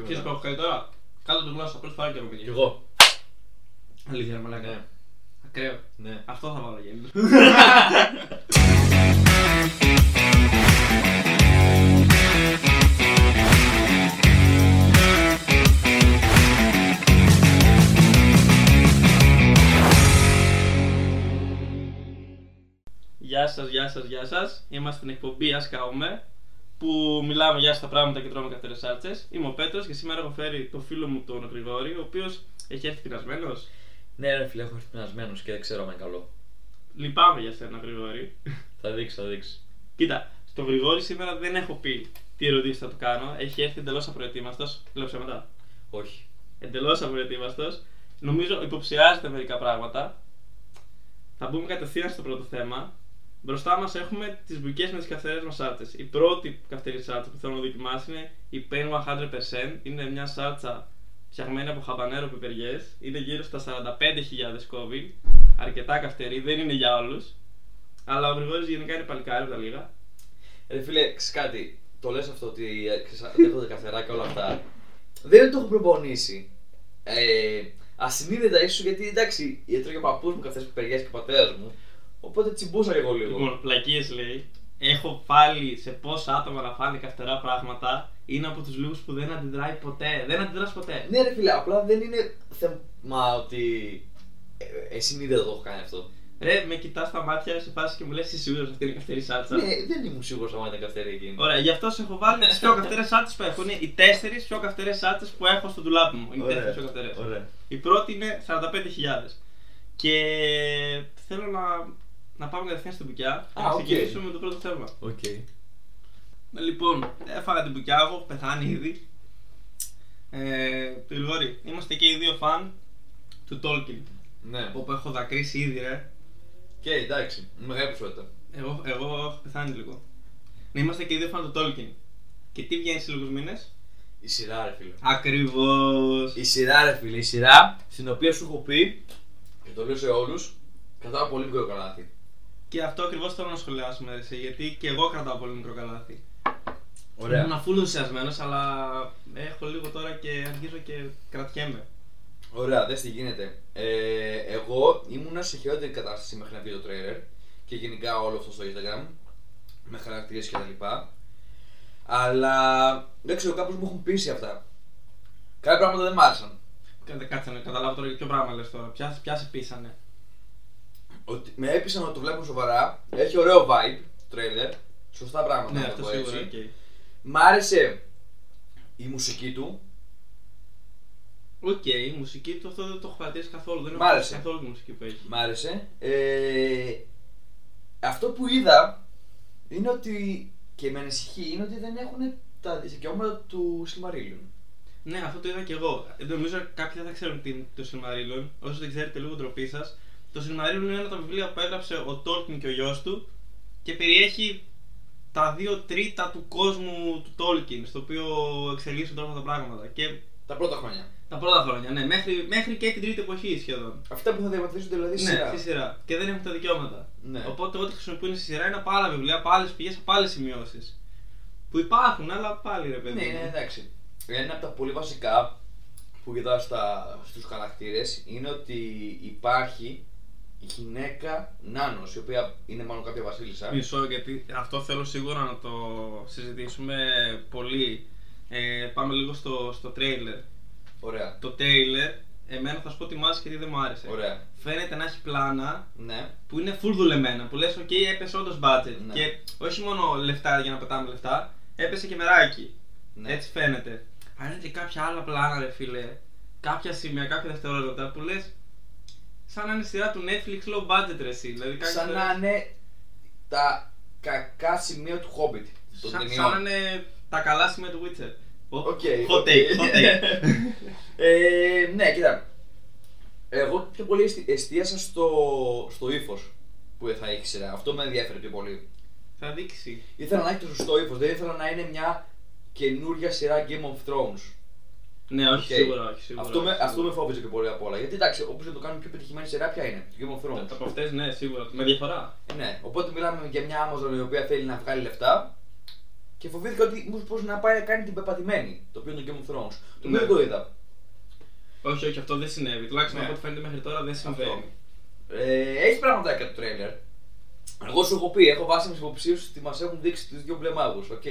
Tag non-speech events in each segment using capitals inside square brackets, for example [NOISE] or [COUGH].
Ποιος που έχω κάνει τώρα. Κάτω την γλώσσα, πρώτη φορά και έχω Κι πει. εγώ. Αλήθεια, ρε μαλάκα. Ναι. Ακραίο. Ναι. Αυτό θα βάλω γέμιο. Γεια σας, γεια σας, γεια σας. Είμαστε στην εκπομπή Ας Καούμε που μιλάμε για στα πράγματα και τρώμε καυτερές σάρτσες. Είμαι ο Πέτρος και σήμερα έχω φέρει το φίλο μου τον Γρηγόρη, ο οποίος έχει έρθει πεινασμένος. Ναι, ρε φίλε, έχω έρθει πεινασμένος και δεν ξέρω αν είναι καλό. Λυπάμαι για σένα, Γρηγόρη. Θα δείξει, θα δείξει. Κοίτα, στο Γρηγόρη σήμερα δεν έχω πει τι ερωτήσεις θα του κάνω. Έχει έρθει εντελώς απροετοίμαστος. Λέω ψέματα. Όχι. Εντελώς απροετοίμαστος. Νομίζω υποψιάζεται μερικά πράγματα. Θα μπούμε κατευθείαν στο πρώτο θέμα. Μπροστά μας έχουμε τις μπουκές με τις καυτερέ μας σάρτσε. Η πρώτη καυτερή σάρτσα που θέλω να δοκιμάσω είναι η Pain 100%. Είναι μια σάρτσα φτιαγμένη από χαμπανέρο πιπεριές. Είναι γύρω στα 45.000 κόβι. Αρκετά καυτερή, δεν είναι για όλους. Αλλά ο Γρηγόρης γενικά είναι παλικάρι από τα λίγα. Ρε φίλε, ξέρεις κάτι, το λες αυτό ότι ε, ξέρεις, δέχονται καυτερά και όλα αυτά. Δεν το έχω προπονήσει. Ε, ασυνείδητα ίσως γιατί εντάξει, έτρωγε ο παππούς μου καυτερέ πιπεριές και ο πατέρας μου. Οπότε τσιμπούσα εγώ λίγο. Λοιπόν, πλακίες λέει. Έχω πάλι σε πόσα άτομα να φάνε καυτερά πράγματα. Είναι από τους λίγους που δεν αντιδράει ποτέ. Δεν αντιδράς ποτέ. Ναι, ρε φίλε, απλά δεν είναι θέμα ότι ε, συνείδητα το έχω κάνει αυτό. Ρε, με κοιτάς στα μάτια σε φάση και μου λες: Είσαι σίγουρος αυτή είναι η καυτερή σάλτσα. Ναι, δεν ήμουν σίγουρος αν ήταν καυτερή εκείνη. Ωραία, γι' αυτό σε έχω βάλει τις πιο [LAUGHS] καυτερές σάλτσες που έχω. Είναι οι τέσσερις πιο καυτερές σάλτσες που έχω στο ντουλάπι μου. Είναι οι τέσσερις πιο καυτερές. Ωραία. Η πρώτη είναι 45.000. Και θέλω να, να πάμε κατευθείαν στην μπουκιά και Α, να οκ. ξεκινήσουμε με το πρώτο θέμα. Οκ. Λοιπόν, έφαγα την μπουκιά, έχω πεθάνει ήδη. Ε, Γρηγόρη, είμαστε και οι δύο φαν του Tolkien. Ναι. Όπου έχω δακρύσει ήδη, ρε. Και εντάξει, μεγάλη ποσότητα. Εγώ, εγώ έχω πεθάνει λίγο. Να είμαστε και οι δύο φαν του Tolkien. Και τι βγαίνει σε λίγους μήνες; Η σειρά, ρε φίλε. Ακριβώς. Η σειρά, ρε φίλε, η σειρά στην οποία σου έχω πει και το λέω σε όλους, κρατάω πολύ μικρό καλάθι. Και αυτό ακριβώς θέλω να σχολιάσουμε, ρε, γιατί και εγώ κρατάω πολύ μικρό καλάθι. Ωραία. Ήμουν αφού ενθουσιασμένος, αλλά έχω λίγο τώρα και αρχίζω και κρατιέμαι. Ωραία, δες τι γίνεται. Ε, εγώ ήμουνα σε χειρότερη κατάσταση μέχρι να βγει το τρέιλερ και γενικά όλο αυτό στο Instagram με χαρακτήρες και τα λοιπά. Αλλά δεν ξέρω, κάπως μου έχουν πείσει αυτά. Κάποια πράγματα δεν μ' άρεσαν. Κάτσε, κάτσε να καταλάβω τώρα για ποιο πράγμα λες τώρα. Ποια, ποια σε πείσανε; Ότι με έπεισαν ότι το βλέπουν σοβαρά. Έχει ωραίο vibe τρέιλερ. Σωστά πράγματα. Ναι, να το αυτό πω σίγουρα. έτσι. οκ. Μ' άρεσε η μουσική του. Οκ, η μουσική του αυτό δεν το έχω παρατηρήσει καθόλου. Δεν Μ' έχω άρεσε. ακούσει καθόλου τη μουσική που έχει. Μ' άρεσε. Ε, αυτό που είδα είναι ότι και με ανησυχεί είναι ότι δεν έχουν τα δικαιώματα του Silmarillion. Ναι, αυτό το είδα και εγώ. Ε, Νομίζω κάποιοι δεν θα ξέρουν τι είναι το Silmarillion. Όσοι δεν ξέρετε, λίγο ντροπή σας. Το Silmarillion είναι ένα από τα βιβλία που έγραψε ο Tolkien και ο γιος του και περιέχει τα δύο τρίτα του κόσμου του Tolkien, στο οποίο εξελίσσονται όλα αυτά τα πράγματα. Και Τα πρώτα χρόνια. τα πρώτα χρόνια, ναι, μέχρι, μέχρι και την τρίτη εποχή σχεδόν. Αυτά που θα διαμορφώσουν δηλαδή στη Ναι, σειρά. στη σειρά. Και δεν έχουν τα δικαιώματα. Ναι. Οπότε ό,τι χρησιμοποιούν στη σειρά είναι από άλλα βιβλία, από άλλε πηγές, από άλλε σημειώσεις. Που υπάρχουν, αλλά πάλι ρε παιδί. Ναι, μου. ναι, εντάξει. Ένα από τα πολύ βασικά που είδα στα, στους χαρακτήρες είναι ότι υπάρχει η γυναίκα Νάνος, η οποία είναι μάλλον κάποια βασίλισσα. Μισό, γιατί αυτό θέλω σίγουρα να το συζητήσουμε πολύ. Ε, πάμε λίγο στο, στο trailer. Ωραία. Το trailer, εμένα θα σου πω τι μ' άρεσε και τι δεν μου άρεσε. Ωραία. Φαίνεται να έχει πλάνα Ναι. που είναι full δουλεμένα. Που λες, ok, έπεσε όντως budget. Ναι. Και όχι μόνο λεφτά για να πετάμε λεφτά, έπεσε και μεράκι. ναι. Έτσι φαίνεται. Αν είναι και κάποια άλλα πλάνα, ρε φίλε, κάποια σημεία, κάποια δευτερόλεπτα που λες. Σαν να είναι σειρά του Netflix low budget, ρε εσύ. Δηλαδή, κάποιες Σαν φορές- να είναι τα κακά σημεία του Hobbit. Των Σαν, ταινιών. σαν να είναι τα καλά σημεία του Witcher. Οκ, Hot οκ. take, hot take. ε, ναι, κοίτα. Εγώ πιο πολύ εστι- εστίασα στο, στο ύφος που θα έχει η σειρά. Αυτό με ενδιαφέρει πιο πολύ. Θα δείξει. Ήθελα να έχει το σωστό ύφος. Δεν ήθελα να είναι μια καινούργια σειρά Game of Thrones. Ναι, όχι Οκ. σίγουρα, όχι σίγουρα. Αυτό, με, όχι, αυτό σίγουρα. με φόβισε πιο πολύ απ' όλα. Γιατί εντάξει, όπως δεν το κάνουν πιο πετυχημένη σειρά, ποια είναι. Το Game of Thrones. Από αυτές, ναι, σίγουρα. Με διαφορά. Ε, ναι. Οπότε μιλάμε για μια Amazon η οποία θέλει να βγάλει λεφτά Και φοβήθηκα ότι μήπως να πάει να κάνει την πεπατημένη. Το οποίο είναι το Game of Thrones. Το οποίο Ναι. δεν το είδα. Όχι, όχι, αυτό δεν συνέβη. Τουλάχιστον Ναι. από ό,τι φαίνεται μέχρι τώρα δεν συμβαίνει. Ε, έχει πραγματάκια το τρέιλερ. Εγώ σου έχω πει, έχω βάσιμε υποψίες ότι μας έχουν δείξει τους δύο μπλε μάγους. Οκ.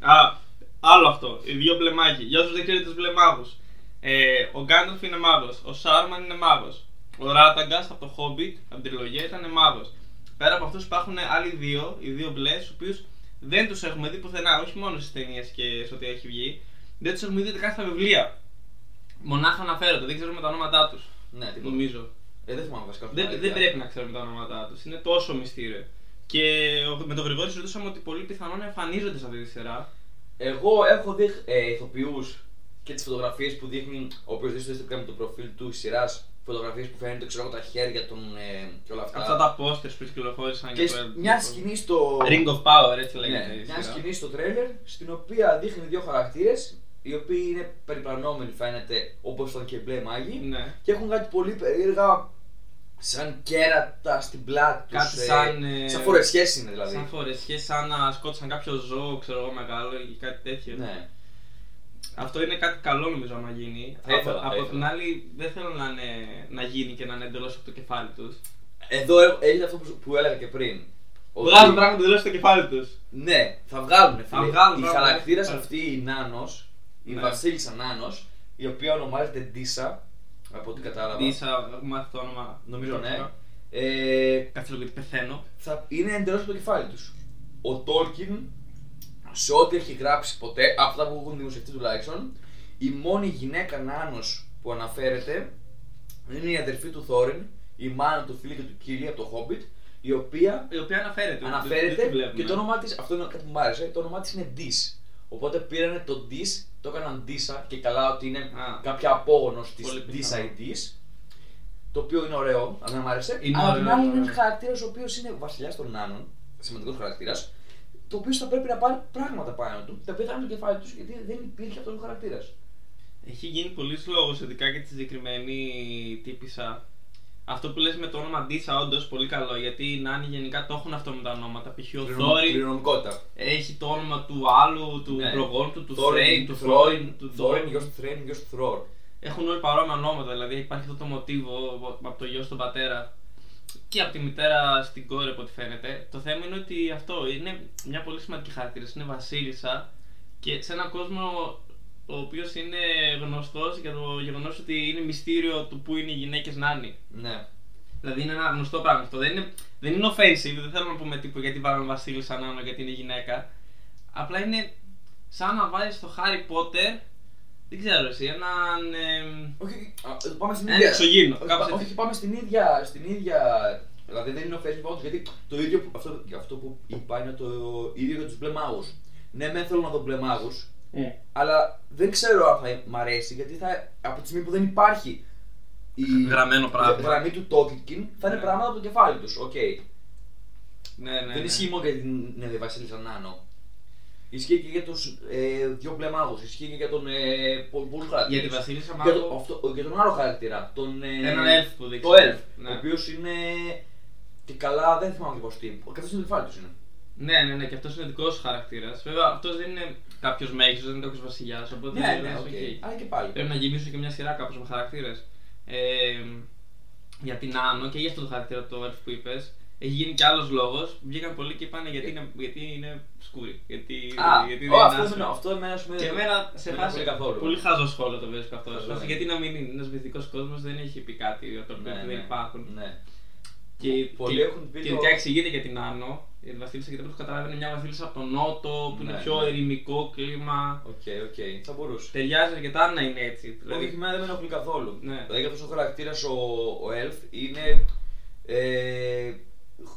Α, άλλο αυτό. Οι δύο μπλε μάγοι. Για όσους δεν ξέρετε τους μπλε μάγους. Ε, ο Gandalf είναι μάγος. Ο Saruman είναι μάγος. Ο Radagast από το Hobbit, από την τριλογία, ήταν μάγος. Πέρα από αυτούς υπάρχουν άλλοι δύο, οι δύο μπλε, τους οποίουςς δεν τους έχουμε δει πουθενά, όχι μόνο στις ταινίες και σε ό,τι έχει βγει. Δεν τους έχουμε δει ούτε καν στα βιβλία. Μονάχα αναφέρονται, δεν ξέρουμε τα ονόματά τους. Ναι, τίποτα. Νομίζω. Ε, δεν θυμάμαι βασικά. Δεν, δεν πρέπει να ξέρουμε τα ονόματά τους. Είναι τόσο μυστήριο. Και ο- με τον Γρηγόρη συζητούσαμε ότι πολύ πιθανόν να εμφανίζονται σε αυτή τη σειρά. Εγώ έχω δει ε, ηθοποιούς και τις φωτογραφίες που δείχνουν, ο οποίος δει στο Instagram το προφίλ του σειράς, φωτογραφίες που φαίνεται ξέρω, εγώ, τα χέρια των ε, και όλα αυτά. Αυτά τα posters που κυκλοφόρησαν και για σ- το μια σκηνή στο. Ring of Power, έτσι λέγεται. Ναι, η μια σειρά. σκηνή στο τρέλερ στην οποία δείχνει δύο χαρακτήρες οι οποίοι είναι περιπλανόμενοι φαίνεται όπως ήταν και οι μπλε μάγοι Ναι. και έχουν κάτι πολύ περίεργα σαν κέρατα στην πλάτη τους Κάτι ε, σαν, ε, σαν φορεσιές είναι δηλαδή Σαν φορεσιές, σαν να σκότωσαν κάποιο ζώο, ξέρω εγώ, μεγάλο ή κάτι τέτοιο. ναι. Αυτό είναι κάτι καλό νομίζω άμα γίνει. Θα ήθελα, από θα από ήθελα. την άλλη, δεν θέλω να, είναι, να γίνει και να είναι εντελώς από το κεφάλι τους. Εδώ έ- έγινε αυτό που, που έλεγα και πριν Ότι- Βγάζουν πράγματα εντελώς στο κεφάλι τους. Ναι, θα βγάλουν Θα φίλε. βγάλουν Η πράγματα. χαρακτήρας Ναι. αυτή η Νάνος, η Ναι. Βασίλισσα Νάνος, η οποία ονομάζεται Ντίσα, από ό,τι κατάλαβα. Ντίσα, έχω μάθει το όνομα. Νομίζω ναι. Ε, Κάτσε λίγο γιατί πεθαίνω. θα είναι εντελώς από το κεφάλι τους. Ο Τόλκιν, σε ό,τι έχει γράψει ποτέ, αυτά που έχουν δημοσιευτεί τουλάχιστον, η μόνη γυναίκα Νάνος που αναφέρεται είναι η αδερφή του Θόριν, η μάνα του φίλου και του Κίλι από το Hobbit, η οποία Η οποία αναφέρεται. δεν- δεν αναφέρεται τη βλέπουμε. και το όνομά της, αυτό είναι κάτι που μου άρεσε, το όνομά της είναι Dis. Οπότε πήρανε το Dis, το έκαναν Disa και καλά ότι είναι Α. κάποια απόγονος της Πολύ Disa πιθανό. ή Dis. Το οποίο είναι ωραίο, αν μου άρεσε. Είναι Αλλά απ' την ωραίο, άλλη είναι ωραίο. ένα χαρακτήρας ο οποίος είναι βασιλιάς των Νάνων, σημαντικός χαρακτήρας, το οποίος θα πρέπει να πάρει πράγματα πάνω του, τα οποία θα είναι το κεφάλι τους γιατί δεν υπήρχε αυτός ο χαρακτήρας. Έχει γίνει πολλή λόγος ειδικά για τη συγκεκριμένη τύπησα. Αυτό που λες με το όνομα Ντίσα, όντως πολύ καλό γιατί οι Νάνοι γενικά το έχουν αυτό με τα ονόματα. Π.χ. ο Θόρι Κληρονομικότητα. έχει το όνομα του άλλου, του Ναι. προγόνου του, του Θόριν, Θρέιν, του Θρόιν, Θρόιν, του Θόριν, Ντόριν. γιος του Θρέιν, γιος του Θρόρ. Έχουν όλοι παρόμοια ονόματα, δηλαδή υπάρχει αυτό το μοτίβο από το γιο στον πατέρα και από τη μητέρα στην κόρη από ό,τι φαίνεται. Το θέμα είναι ότι αυτό είναι μια πολύ σημαντική χαρακτήρα. Είναι βασίλισσα και σε έναν κόσμο ο οποίος είναι γνωστός για το γεγονός ότι είναι μυστήριο του που είναι οι γυναίκες νάνοι. Ναι. Δηλαδή είναι ένα γνωστό πράγμα αυτό. Δεν είναι, δεν είναι offensive, δεν θέλω να πούμε τίποτα γιατί βάλαμε βασίλισσα νάνο γιατί είναι γυναίκα. Απλά είναι σαν να βάλει το Harry Potter, δεν ξέρω εσύ, έναν. εμ, Όχι, α, πάμε στην Ένα ίδια. εξωγήινο, Όχι, κάπως πα- έτσι. όχι, πάμε στην ίδια, στην ίδια. Δηλαδή δεν είναι ο Facebook όντως, γιατί το ίδιο που- αυτό, αυτό που είπα είναι το ίδιο για τους μπλε μάγους. Ναι, μεν θέλω να δω μπλε μάγους, αλλά δεν ξέρω αν θα μ' αρέσει γιατί θα, από τη στιγμή που δεν υπάρχει η Γραμμένο πράγμα. η γραμμή του Tolkien θα είναι Ναι. πράγματα από το κεφάλι τους. Οκ. Ναι, ναι, δεν ναι. ισχύει μόνο για την ναι, Βασίλισσα Νάνο. Ισχύει και για τους ε, δύο μπλε μάγους, ισχύει και για τον ε, πο- πολλούς Για χαρακτήρες. τη Βασίλισσα Για, Μάγο, το, αυτό, για τον άλλο χαρακτήρα. Τον, ε, έναν elf που δείξει. Το Elf. Ναι. Ο οποίος είναι. Και καλά, δεν θυμάμαι ακριβώς τι. Ο καθένας είναι το κεφάλι τους είναι. Ναι, ναι, ναι, και αυτός είναι δικός σου χαρακτήρας. Βέβαια, αυτός δεν είναι κάποιος μέγιστος, δεν είναι κάποιος βασιλιάς. Οπότε Ναι, ναι, λες, οκ. οκ. Αλλά και πάλι. Πρέπει να γεμίσουν και μια σειρά κάπως με χαρακτήρες. Ε, για την Άνω και για αυτό το χαρακτήρα το Elf που είπες, έχει γίνει και άλλος λόγος. Βγήκαν πολλοί και είπαν γιατί είναι, γιατί είναι σκούρι. Γιατί, Α, γιατί ω, αυτό, άσπρη. είναι, αυτό εμένα σου Και εμένα σε δεν φάση. είναι καθόλου. Πολύ χαζό σχόλιο το βρίσκω αυτό. Χαζό, Σε φάση, ναι. γιατί να μην είναι ένας μυθικός κόσμος, δεν έχει πει κάτι για το Ναι, ότι ναι. δεν υπάρχουν. Ναι. Και, Πολλοί και, έχουν πει και το- ειδικά εξηγείται για την Άνω. Η Βασίλισσα, γιατί όπως καταλάβει είναι μια Βασίλισσα από τον Νότο που είναι Ναι, πιο ναι. ερημικό κλίμα. Οκ, οκ. Θα μπορούσε. Ταιριάζει αρκετά να είναι έτσι. Όχι, Δηλαδή, εμένα δεν με ενοχλεί καθόλου. Ναι. Δηλαδή αυτός ο χαρακτήρας ο, ο Elf είναι. Ε,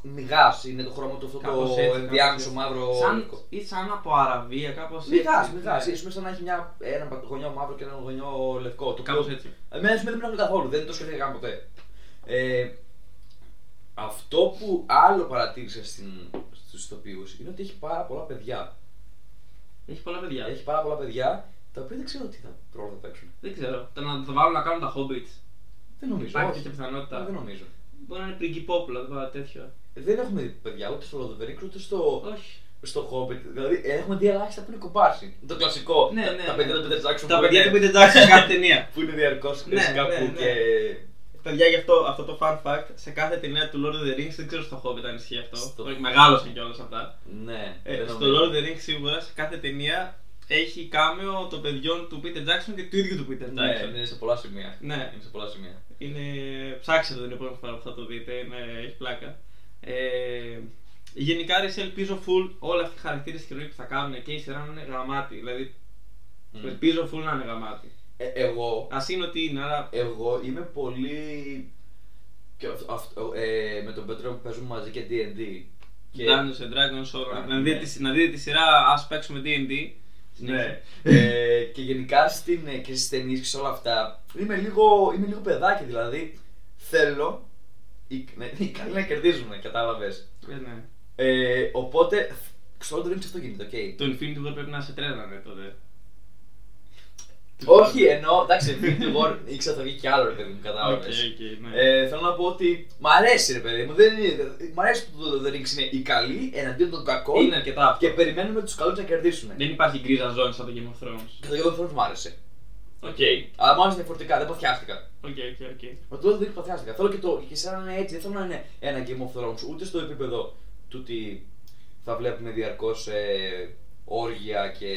Μιγά είναι το χρώμα του αυτό Κάπως το έτσι, κάπως ενδιάμεσο έτσι. μαύρο. σαν, ή σαν από Αραβία, κάπως έτσι. Μιγά, μιγά. Ναι. Ίσως σαν να έχει μια, ένα γωνιό μαύρο και ένα γωνιό λευκό. Το Κάπως οποίο- έτσι. Εμένα δεν με ενοχλεί καθόλου, δεν το σκέφτηκα καν ποτέ. Ε, αυτό που άλλο παρατήρησα στην, στους ηθοποιούς είναι ότι έχει πάρα πολλά παιδιά. Έχει πολλά παιδιά. Έχει πάρα πολλά παιδιά τα οποία δεν ξέρω τι θα ρόλο θα παίξουν. Δεν ξέρω. Το να το βάλουν να κάνουν τα Hobbits. Δεν νομίζω. Υπάρχει όχι. τέτοια πιθανότητα. Δεν νομίζω. Μπορεί να είναι πριγκυπόπουλα, δεν πάω τέτοιο. Δεν έχουμε δει παιδιά ούτε στο Lord of the Rings ούτε στο, Όχι. στο Hobbit. Δηλαδή έχουμε δει ελάχιστα που είναι κομπάρσι. Το κλασικό. Ναι, τα, ναι, τα ναι. παιδιά του Peter Jackson Τα που παιδιά είναι- του Peter Jackson σε κάθε ταινία. που είναι διαρκώς Ναι, κάπου ναι, ναι. και. Παιδιά, γι' αυτό, αυτό το fun fact, σε κάθε ταινία του Lord of the Rings, δεν ξέρω στο Hobbit αν ισχύει αυτό. Στο- Στο... Μεγάλωσαν κιόλας αυτά. Ναι, Ε, δεν στο νομίζω. Lord of the Rings σίγουρα σε κάθε ταινία έχει κάμεο των παιδιών του Peter Jackson και του ίδιου του Peter Ναι, Jackson. είναι σε πολλά σημεία. Ναι. Είναι σε πολλά σημεία. Είναι... Ψάξτε το την επόμενη φορά που θα το δείτε, είναι... έχει πλάκα. Ε... Γενικά, ρε, σε ελπίζω full όλα αυτοί οι χαρακτήρες και ροή που θα κάνουν και η σειρά να είναι γαμάτι. Δηλαδή, Μμ. ελπίζω full να είναι γαμάτι. Ε, εγώ, Α είναι ότι είναι, αλλά. εγώ είμαι πολύ. Και αυτό, αυτό, ε, με τον Πέτρο που παίζουμε μαζί και DD. Και... Dungeons and Dragons, όλα. Α, να, ναι. δείτε, τη- να δείτε τη σειρά, ας παίξουμε DD. Ναι. ε, και γενικά στην, ε, και στις ταινίες και σε όλα αυτά είμαι λίγο, είμαι λίγο παιδάκι δηλαδή θέλω οι, ναι, [LAUGHS] οι καλοί να κερδίζουν, κατάλαβες. Ε, ναι. Ε, οπότε στο Lord of the Rings αυτό γίνεται, οκ. Το Infinity War πρέπει να σε τρέλανε τότε. Όχι, ενώ εντάξει, Infinity War ήξερα θα βγει κι άλλο ρε παιδί μου, Οκ, κατάλαβες. οκ, ναι. Ε, θέλω να πω ότι μ' αρέσει ρε παιδί μου, δεν είναι, μ' αρέσει που το Lord of the Rings είναι οι καλοί εναντίον των κακών Είναι αρκετά αυτό. και περιμένουμε τους καλούς να κερδίσουν. Δεν υπάρχει γκρίζα ζώνη σαν το Game of Thrones. Και το Game of Thrones μου άρεσε. Οκ. Αλλά μου άρεσε διαφορετικά, δεν παθιάστηκα. Οκ, οκ, οκ. Μα το δεν παθιάστηκα. Θέλω και, το, και σαν να είναι έτσι. Δεν θέλω να είναι ένα Game of Thrones ούτε στο επίπεδο του ότι θα βλέπουμε διαρκώς ε, όργια και.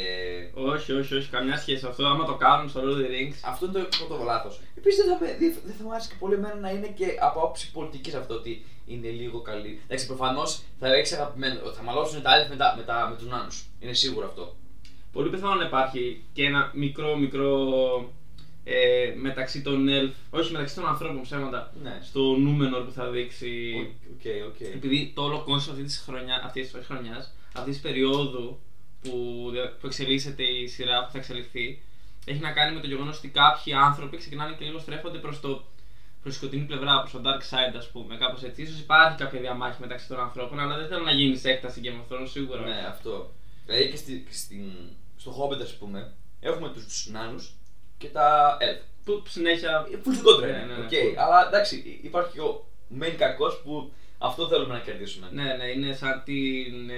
Όχι, όχι, όχι, καμιά σχέση. Αυτό άμα το κάνουν στο Lord of the Rings. Αυτό είναι το πρώτο λάθος. Επίσης δεν θα, με- δεν δεν θα μου άρεσε και πολύ εμένα να είναι και από άποψη πολιτικής αυτό ότι είναι λίγο καλή. Εντάξει, προφανώς θα έχει αγαπημένο. Θα μαλώσουν τα άλλα με, τα, με, τα, με τους νάνους. Είναι σίγουρο αυτό. Πολύ πιθανό να υπάρχει και ένα μικρό, μικρό ε, μεταξύ των elf, όχι μεταξύ των ανθρώπων ψέματα, Ναι. στο Νούμενορ που θα δείξει. Οκ, οκ. Επειδή το όλο κόνσεπτ αυτής της χρονιάς, αυτής της χρονιάς, αυτής της περίοδου που, δια- που εξελίσσεται η σειρά που θα εξελιχθεί, έχει να κάνει με το γεγονός ότι κάποιοι άνθρωποι ξεκινάνε και λίγο στρέφονται προς το προς τη σκοτεινή πλευρά, προς το dark side, ας πούμε. Κάπως έτσι. Ίσως υπάρχει κάποια διαμάχη μεταξύ των ανθρώπων, αλλά δεν θέλω να γίνει σε έκταση Game of Thrones σίγουρα. Ναι, αυτό. Δηλαδή και, στη, και στην, στο Hobbit, ας πούμε, έχουμε τους νάνους και τα elf. Που συνέχεια. Full κόντρα Ναι, είναι. ναι, ναι, οκ. full. Αλλά εντάξει, υπάρχει και ο main κακός που αυτό θέλουμε να κερδίσουμε. Ναι, ναι, είναι σαν την.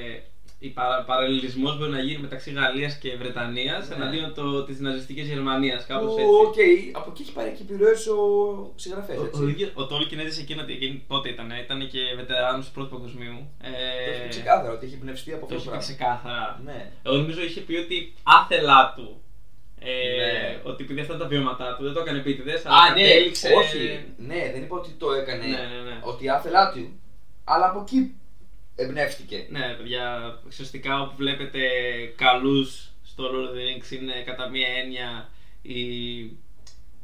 Ε, η παρα, παραλληλισμός μπορεί να γίνει μεταξύ Γαλλίας και Βρετανίας Ναι. εναντίον το, της ναζιστικής Γερμανίας, κάπως Που, έτσι. Οκ, από εκεί έχει πάρει και επιρροές ο συγγραφέας. Ο, ο, ίδιος- ο Tolkien έζησε εκείνο ότι εκείνη πότε ήταν, ήταν και βετεράνος του πρώτου παγκοσμίου. Το έχει πει Ε, ξεκάθαρα ότι έχει εμπνευστεί από το αυτό έχει το πει πράγμα. ξεκάθαρα. Ναι. Εγώ νομίζω είχε πει ότι άθελά του. Ε, Ναι. Ότι επειδή αυτά είναι τα βιώματά του, δεν το έκανε επίτηδες, αλλά Α, ναι, κατέληξε. όχι. Ναι, δεν είπα ότι το έκανε. Ναι, ναι, ναι. Ότι άθελά του. Αλλά από εκεί εμπνεύστηκε. Ναι, παιδιά, ουσιαστικά όπου βλέπετε καλούς στο Lord of the Rings είναι κατά μία έννοια οι,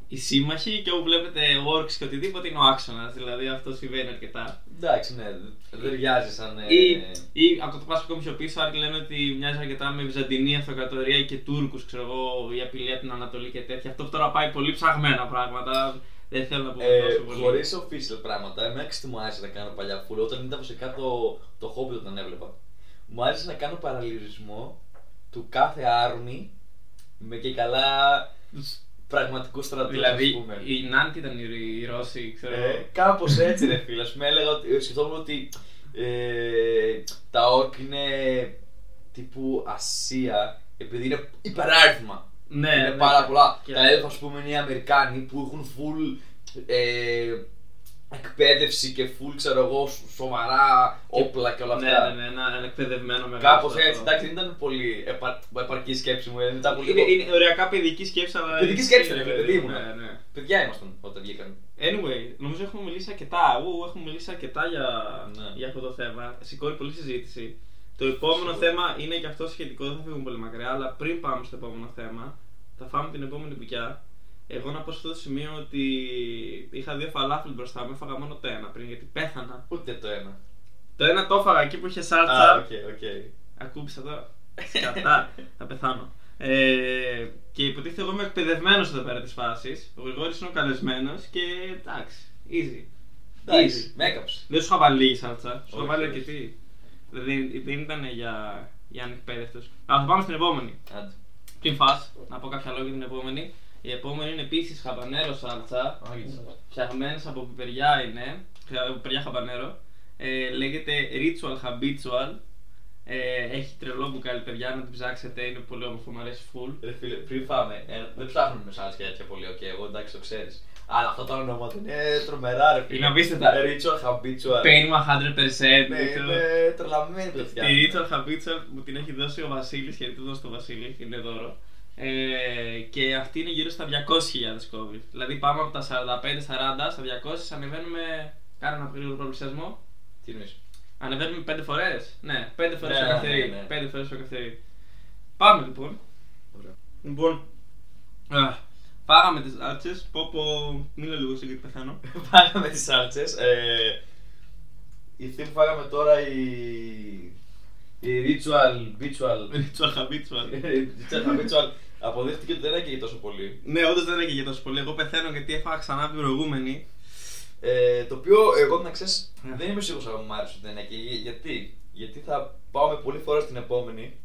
οι σύμμαχοι και όπου βλέπετε orcs και οτιδήποτε είναι ο άξονας. Δηλαδή αυτό συμβαίνει αρκετά. Εντάξει, ναι, δεν ταιριάζει σαν. ε, Ή, ή από το πα ακόμη πιο πίσω, άλλοι λένε ότι μοιάζει αρκετά με Βυζαντινή Αυτοκρατορία και Τούρκους, ξέρω εγώ, η απειλή από την Ανατολή και τέτοια. Αυτό τώρα πάει πολύ ψαγμένα πράγματα. Δεν θέλω να πω Ε, τόσο πολύ. Χωρίς official πράγματα, εμένα ξέρετε τι μου άρεσε να κάνω παλιά φούλα. Όταν ήταν βασικά το, το hobby όταν έβλεπα. Μου άρεσε να κάνω παραλληλισμό του κάθε άρμη με και καλά πραγματικού στρατού. Δηλαδή, ας πούμε. οι Νάντι ήταν οι, οι Ρώσοι, ξέρω εγώ. Ε, Κάπως έτσι, ρε φίλε. Α πούμε, έλεγα ότι σκεφτόμουν ότι ε, τα όρκ είναι τύπου Ασία επειδή είναι υπεράριθμα. Ναι, είναι ναι, πάρα και- πολλά. και- Τα elf, ας πούμε, είναι οι Αμερικάνοι που έχουν full ε, εκπαίδευση και full, ξέρω εγώ, σ- σοβαρά όπλα και όλα Ναι, αυτά. ναι, ναι, ένα, ένα εκπαιδευμένο μεγάλο. Κάπως στρατό. έτσι, εντάξει, δεν ήταν πολύ επα, επαρκή σκέψη μου. ε, Μετά από Είναι, λίγο. είναι οριακά παιδική σκέψη, αλλά. Παιδική ισχύει, σκέψη, ρε ρε, παιδί παιδί μου, ήμουν. Ναι, ναι. Παιδιά ήμασταν όταν βγήκαν. Anyway, νομίζω έχουμε μιλήσει αρκετά. Εγώ έχουμε μιλήσει αρκετά για, Ναι. για αυτό το θέμα. Σηκώνει πολλή συζήτηση. Το επόμενο Σίγουρα. θέμα είναι και αυτό σχετικό, δεν θα φύγουμε πολύ μακριά, αλλά πριν πάμε στο επόμενο θέμα, θα φάμε την επόμενη μπουκιά. Εγώ να πω σε αυτό το σημείο ότι είχα δύο φαλάφελ μπροστά μου, έφαγα μόνο το ένα πριν γιατί πέθανα. Ούτε το ένα. Το ένα το έφαγα εκεί που είχε σάλτσα. Α, οκ, οκ. Ακούμπησα τώρα. Σκατά. θα πεθάνω. Ε, και υποτίθεται εγώ είμαι εκπαιδευμένος εδώ πέρα της φάσης. Ο Γρηγόρης είναι ο καλεσμένος και εντάξει. Easy. Εντάξει, Easy. με έκαψε. Δεν σου είχα βάλει λίγη σάλτσα. Σου είχα Όχι, βάλει όχι. αρκετή. Δεν, δεν ήταν για, για ανεκπαίδευτους. Αλλά θα πάμε στην επόμενη. Άντε. Πριν φας, να πω κάποια λόγια για την επόμενη. Η επόμενη είναι επίσης χαμπανέρο σάλτσα. Φτιαγμένη από πιπεριά είναι. από Πιπεριά χαμπανέρο. Ε, λέγεται Ritual Habitual. Ε, έχει τρελό μπουκάλι, παιδιά, να την ψάξετε. Είναι πολύ όμορφο, μου αρέσει full. Ρε φίλε, πριν πάμε, ε, δεν ψάχνουμε με σάλτσες και τέτοια πολύ, οκ, εγώ εντάξει το ξέρεις. Αλλά αυτά τα ονόματα είναι τρομερά ρε φίλε. Είναι απίστευτα. Ritual, habitual. Pain 100%. Ναι, ξέρω. είναι τρελαμένη Τη παιδιά. Ritual Habitual μου την έχει δώσει ο Βασίλης και του δώσει το Βασίλη, είναι δώρο. Ε, και αυτή είναι γύρω στα 200.000 κόβει. Δηλαδή πάμε από τα 45-40 στα 200, ανεβαίνουμε. Κάνε ένα γρήγορο προπλησιασμό. Τι εννοείς; Ανεβαίνουμε 5 φορές; Ναι, 5 φορές Ναι, το ναι, καθερί. ναι, ναι. 5 φορές το καθερί. Πάμε λοιπόν. Ωραία. Λοιπόν. Α, φάγαμε τις άλτσε. Πω πω. Μίλα λίγο σε γιατί πεθάνω. [LAUGHS] Φάγαμε τις σάλτσες. Ε, η αυτή που φάγαμε τώρα η... Η Ritual, Ritual, Ritual habitual. [LAUGHS] Ritual, habitual αποδείχτηκε ότι δεν έκαιγε τόσο πολύ. Ναι, όντως δεν έκαιγε τόσο πολύ. Εγώ πεθαίνω γιατί έφαγα ξανά από την προηγούμενη. Ε, το οποίο εγώ να ξέρεις Ναι. δεν είμαι σίγουρος αν μου άρεσε ότι δεν έκαιγε. Γιατί, γιατί θα πάω με πολύ φορά στην επόμενη.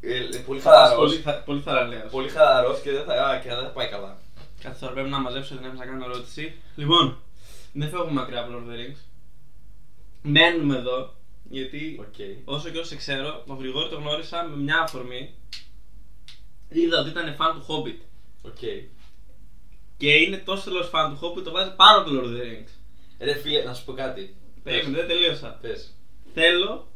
Ε, ε, πολύ χαλαρός. Πολύ, θα, πολύ θαρραλέος. Πολύ χαλαρός και δεν θα, α, και δεν θα πάει καλά. Κάθε τώρα πρέπει να μαζέψω την να κάνω ερώτηση. Λοιπόν, δεν φεύγουμε μακριά από Lord of the Rings. Μένουμε εδώ, γιατί Οκ. όσο και όσο σε ξέρω, τον Γρηγόρη το γνώρισα με μια αφορμή. Είδα ότι ήταν φαν του Hobbit. Οκ. Και είναι τόσο τρελό φαν του Hobbit που το βάζει πάνω από το Lord of the Rings. Ρε φίλε, να σου πω κάτι. Περίμενε, δεν τελείωσα. Πες. Θέλω.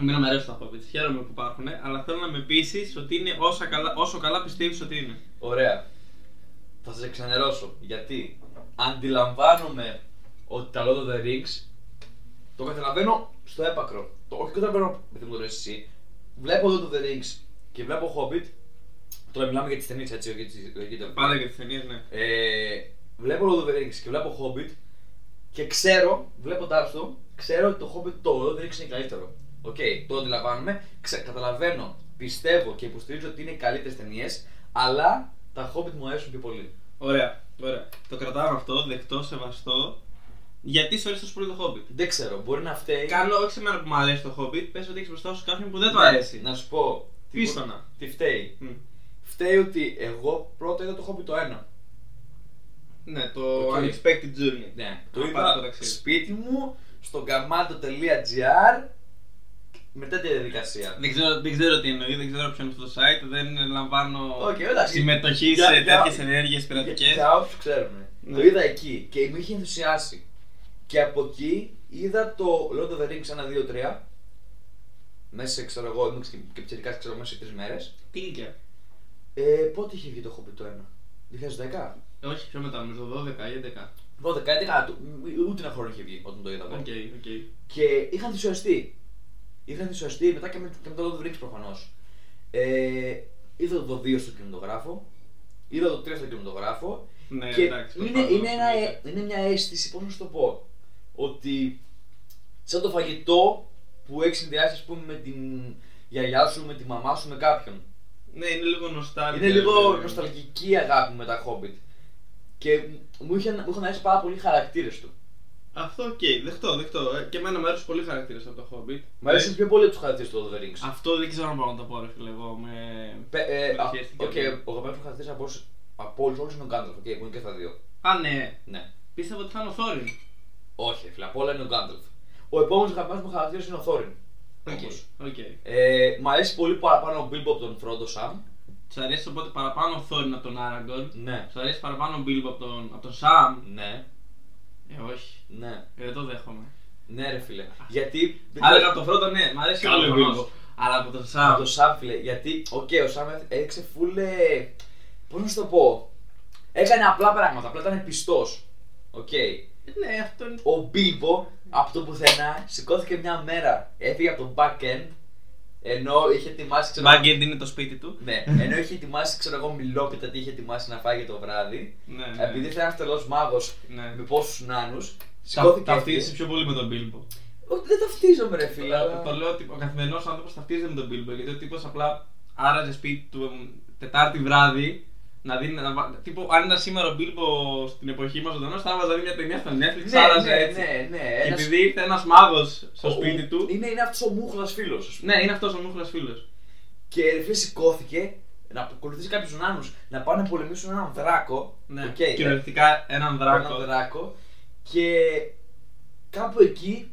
Εμένα μου αρέσουν τα Hobbits, χαίρομαι που υπάρχουν, αλλά θέλω να με πείσει ότι είναι όσα καλά, όσο καλά πιστεύεις ότι είναι. Ωραία. Θα σε ξενερώσω. Γιατί αντιλαμβάνομαι ότι τα Lord of the Rings το καταλαβαίνω στο έπακρο. Το, όχι καταλαβαίνω με τι μου το λες εσύ. Βλέπω Lord of the Rings και βλέπω Hobbit. Τώρα μιλάμε για τις ταινίες έτσι, όχι για τις- όχι για τα Πάντα για τις ταινίες, ναι. Ε, βλέπω Lord of the Rings και βλέπω Hobbit και ξέρω, βλέποντά το, ξέρω ότι το Hobbit το Lord of the Rings είναι καλύτερο. Οκ, το αντιλαμβάνομαι, ξε, καταλαβαίνω, πιστεύω και υποστηρίζω ότι είναι καλύτερες ταινίες, αλλά τα Hobbit μου αρέσουν πιο πολύ. Ωραία, ωραία. Το κρατάμε αυτό, δεκτό, σεβαστό. Γιατί σου αρέσει τόσο πολύ το Hobbit; Δεν ξέρω, μπορεί να φταίει. Κάνω όχι σε μένα που μου αρέσει το Hobbit, πες ότι έχεις μπροστά σου κάποιον που δεν του Ναι, αρέσει. Να σου πω. Τι Πεις μπο- το να. Τι φταίει. Μμ. Φταίει ότι εγώ πρώτα είδα το Hobbit το 1. Ναι, το Οκ. Unexpected Journey. Ναι, το Να είδα πάρεις το ταξίδι. σπίτι μου στο gamato.gr με τέτοια διαδικασία. Δεν ξέρω, δεν ξέρω τι εννοεί, δεν ξέρω ποιο είναι αυτό το site, δεν λαμβάνω Οκ, εντάξει. συμμετοχή Για- σε για- τέτοιες ενέργειες Για, πειρατικές. για όσου ξέρουν. Ναι. Το είδα εκεί και με είχε ενθουσιάσει. Και από εκεί είδα το Lord of the Rings 1, 2, 3. Μέσα σε, ξέρω εγώ, ήμουν και, και πιτσιρικάς, ξέρω μέσα σε τρεις μέρες. Τι ηλικία. Ε, πότε είχε βγει το Hobbit το 1, 2010. Όχι, πιο μετά, νομίζω 12 ή 11. 12, 11, το- ούτε ένα χρόνο είχε βγει όταν το είδα. εγώ. Οκ, οκ. Και είχα ενθουσιαστεί. Είχα ενθουσιαστεί μετά και με, και με το Lord of the Rings προφανώς. Ε, είδα το 2 στο κινηματογράφο. Είδα το 3 στο κινηματογράφο. Ναι, και εντάξει. είναι, προφανώς, είναι, ένα, εννοείται. είναι μια αίσθηση, πώς να σου το πω, ότι σαν το φαγητό που έχεις συνδυάσει ας πούμε με την γιαγιά σου, με τη μαμά σου, με κάποιον. Ναι, είναι λίγο νοστάλγια. είναι λίγο βέβαια. νοσταλγική η αγάπη με τα Hobbit. Και μου, είχε, μου είχαν αρέσει πάρα πολύ οι χαρακτήρες του. Αυτό οκ, δεχτώ, δεχτώ. Ε, Και εμένα μου αρέσουν πολύ χαρακτήρες από το Hobbit. Μου αρέσουν πιο πολύ από τους χαρακτήρες του Lord of the Rings. Αυτό δεν ξέρω αν μπορώ να το πω, ρε φίλε, εγώ με. Πε- ε, με α, χαίστηκε Οκ, αυτό. ο αγαπημένος μου χαρακτήρας από όλους- από όλους όλους είναι ο Gandalf, οκ, που είναι και στα δύο. Α, ναι. Ναι. Πίστευα ότι θα είναι ο Θόριν. Όχι, φίλε, από όλα είναι ο Gandalf. Ο επόμενος αγαπημένος μου χαρακτήρας είναι ο Thorin. Οκ, Όμως. οκ. Ε, μ' αρέσει πολύ παραπάνω ο Bilbo από τον Frodo Sam. Του αρέσει οπότε παραπάνω ο Θόριν από τον Άραγκορν. Ναι. Του αρέσει παραπάνω ο Μπίλμπο από τον, από τον Σαμ. Ναι. Ε, όχι. Ναι. Ε, δεν το δέχομαι. Ναι, ρε φίλε. Γιατί. Αλλά από τον Φρόντο, ναι, μ' αρέσει Καλό ο Μπίλμπο. Bilbo. Αλλά από τον Από Σαμ. το Sam, φίλε. Γιατί, οκ, ο Sam έδειξε φούλε. Πώς να σου το πω. Έκανε απλά πράγματα. Απλά ήταν πιστός. Οκ. Ναι, αυτό είναι. Ο Bilbo από το πουθενά σηκώθηκε μια μέρα. Έφυγε από το Bag End. Ενώ είχε ετοιμάσει. Ξέρω, Bag End είναι το σπίτι του. ναι, ενώ είχε ετοιμάσει, ξέρω εγώ, μιλόπιτα τι είχε ετοιμάσει να φάει για το βράδυ. Ναι, ναι. Επειδή ήταν ένας τρελός μάγος Ναι. με πόσους νάνους. Τα- Σηκώθηκε. Ταυτίζεσαι έφυγε. πιο πολύ με τον Μπίλμπο. Όχι, δεν ταυτίζομαι, ρε φίλε. αλλά- Το λέω ότι ο καθημερινός άνθρωπος ταυτίζεται με τον Μπίλμπο. Γιατί ο τύπος απλά άραζε σπίτι του εμ, Τετάρτη βράδυ. Να δει, να, βα- τύπου, αν ήταν σήμερα ο Μπίλμπο στην εποχή μας ζωντανός, θα έβαζε μια ταινία στο Netflix, Ναι, άραζε ναι, έτσι. ναι, ναι. Και Ένας- επειδή ήρθε ένας μάγος στο ο- σπίτι ο- του. Είναι, είναι αυτός ο μούχλα φίλος. Ναι, είναι αυτός ο μούχλα φίλος. Και ρε φίλε σηκώθηκε να ακολουθήσει κάποιους νάνους να πάνε να πολεμήσουν έναν δράκο. Ναι, οκ, κυριολεκτικά έναν δράκο. Έναν δράκο. Και κάπου εκεί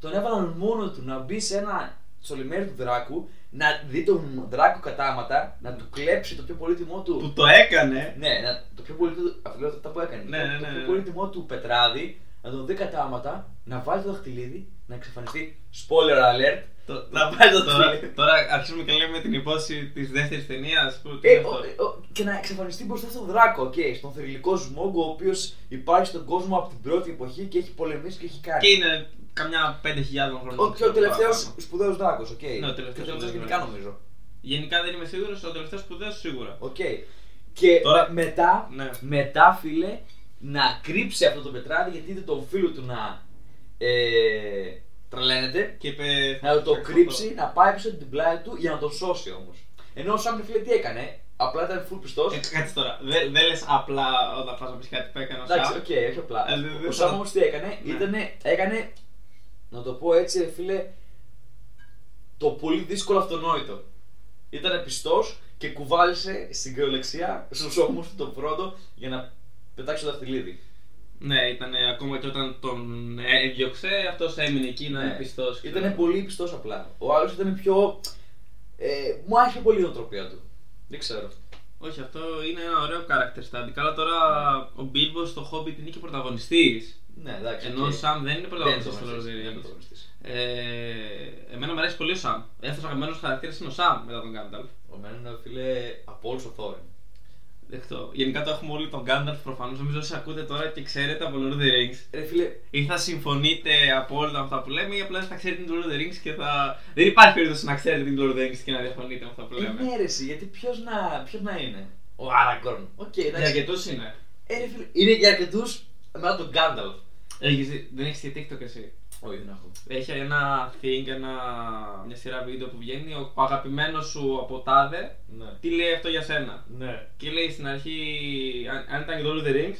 τον έβαλαν μόνο του να μπει σε ένα στο λημέρι του δράκου, να δει τον δράκο κατάματα, να του κλέψει το πιο πολύτιμό του. Που το έκανε. Ναι, να, το πιο πολύτιμο. Αυτό αυτά που έκανε. Ναι, το, ναι, το ναι, πιο ναι. πολύτιμό του πετράδι, να τον δει κατάματα, να βάλει το δαχτυλίδι, να εξαφανιστεί. Spoiler alert. Το- Να πάει το τώρα, δαχτυλίδι. τώρα αρχίζουμε και λέμε την υπόθεση της δεύτερης ταινίας. Ε, ο- ο- και να εξαφανιστεί μπροστά στον δράκο, οκ, στον θρυλικό Σμογκ, ο οποίος υπάρχει στον κόσμο από την πρώτη εποχή και έχει πολεμήσει και έχει κάνει. Και είναι καμιά 5.000 χρόνια. Ο, και ο τελευταίος σπουδαίος δράκος, οκ. Ναι, ο τελευταίος Και ο τελευταίος σπουδαίος γενικά δράκος. νομίζω. Γενικά δεν είμαι σίγουρος, ο τελευταίος σπουδαίος σίγουρα. Οκ. Και Τώρα- μετά, Ναι. μετά, φίλε, να κρύψει αυτό το πετράδι γιατί είδε τον φίλο του να ε, τρελαίνεται. Και είπε. Να το αυτό. κρύψει, να πάει πίσω από την πλάτη του για να τον σώσει όμως. Ενώ ο Σάμ φίλε τι έκανε, απλά ήταν full πιστός. Ε, κάτσε τώρα. Δεν δεν λες απλά όταν πα να πεις κάτι που έκανε ο Εντάξει, Σαμ. οκ, όχι απλά. Ε, δεν- δεν ο θα- Σάμ όμως τι έκανε, Ναι. ήτανε, έκανε, να το πω έτσι, ρε φίλε, το πολύ δύσκολο αυτονόητο. Ήταν πιστός και κουβάλησε στην κυριολεξία στους ώμους του τον Φρόντο για να πετάξει το δαχτυλίδι. Ναι, ήταν ακόμα και όταν τον έδιωξε, αυτός έμεινε εκεί να είναι πιστός. Ήταν πολύ πιστός απλά. Ο άλλος ήταν πιο. Ε, μου άρεσε πολύ η ιδιοτροπία του. Δεν ξέρω. Όχι, αυτό είναι ένα ωραίο character study. Καλά τώρα ο Μπίλμπο στο Hobbit είναι και πρωταγωνιστής. Ναι, εντάξει. Ενώ ο οκ. Σαμ δεν είναι Δεν πρωταγωνιστής είναι στο Lord of the πρωταγωνιστής, δεν είναι Rings. πρωταγωνιστής. Ε, εμένα μου αρέσει πολύ ο Σαμ. Δεύτερο αγαπημένος χαρακτήρας είναι ο Σαμ μετά τον Γκάνταλφ. Ο Εμένα φίλε από όλους ο Θόριν. Δεκτό. Γενικά το έχουμε όλοι τον Γκάνταλφ προφανώς. Νομίζω όσοι ακούτε τώρα και ξέρετε από Lord of the Rings. Ρε φίλε, Ή θα συμφωνείτε από όλα αυτά που λέμε, ή απλά δεν θα ξέρετε την Lord of the Rings και θα. Δεν υπάρχει περίπτωση να ξέρετε την Lord of the Rings και να διαφωνείτε με αυτά που ε, λέμε. ναι, ρε, εσύ, γιατί ποιος να, ποιος να είναι; Ο Άραγκορν. Οκ, Για εντάξει. αρκετού είναι. Ε, ρε, φίλε, είναι για αρκετούς μετά τον Γκάνταλφ. Έχεις, δει- δεν έχεις και TikTok εσύ; Όχι, δεν έχω. Έχει ένα thing, ένα, μια σειρά βίντεο που βγαίνει. Ο, ο αγαπημένος σου από τάδε, Ναι. τι λέει αυτό για σένα; Ναι. Και λέει στην αρχή, αν, αν ήταν και το Lord of the Rings,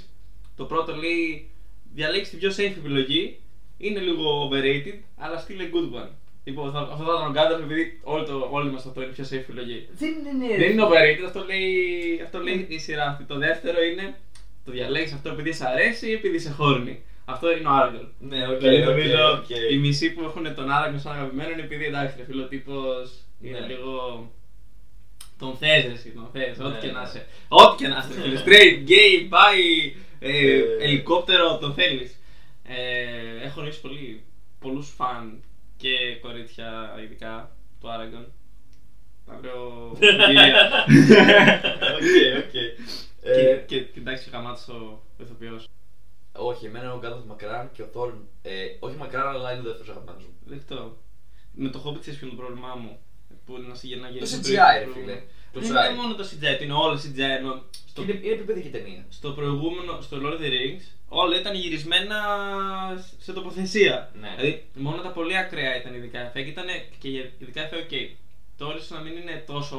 το πρώτο λέει διαλέξεις την πιο safe επιλογή. Είναι λίγο overrated, αλλά still a good one. Λοιπόν, θα, αυτό θα ήταν ο Gandalf επειδή όλοι, το, όλοι μας αυτό είναι η πιο safe επιλογή. Δεν είναι. ρε, Δεν είναι φίλε. overrated, αυτό λέει, αυτό λέει η σειρά αυτή. Το δεύτερο είναι το διαλέγεις αυτό επειδή σε αρέσει ή επειδή είσαι horny. Αυτό είναι ο Aragorn. Ναι, οκ. Δηλαδή οκ, νομίζω οκ. οι μισοί που έχουν τον Aragorn σαν αγαπημένο είναι επειδή εντάξει, ρε φίλε ο τύπος είναι Ναι. λίγο. Τον θες εσύ, τον θες, ό,τι Ναι, και να ναι. είσαι. Ό,τι και να είσαι, φίλε. [LAUGHS] Straight, gay, bi, ε, Ε. ελικόπτερο, τον θέλεις. Ε, έχω γνωρίσει πολύ, πολλούς φαν και κορίτσια ειδικά του Aragorn. [LAUGHS] Αύριο. Οκ, οκ. Και, Ε, και, και εντάξει, γαμάτος ο ηθοποιός. Όχι, εμένα είναι ο Γκάνταλφ μακράν και ο Θόριν. Ε, όχι μακράν, αλλά είναι ο δεύτερος αγαπημένος μου. Δεκτό. Με το Hobbit ξέρεις ποιο είναι το πρόβλημά μου. Που είναι να σε να Το γυρίσει CGI, ρε φίλε. Το Δεν CGI. είναι μόνο το CGI, είναι όλο CGI. Ενώ Και στο, Είναι, είναι πιο παιδική ταινία. στο προηγούμενο, στο Lord of the Rings, όλα ήταν γυρισμένα σε τοποθεσία. Ναι. Δηλαδή, μόνο τα πολύ ακραία ήταν ειδικά εφέ και ήταν και ειδικά εφέ ok. Τώρα ίσως να μην είναι τόσο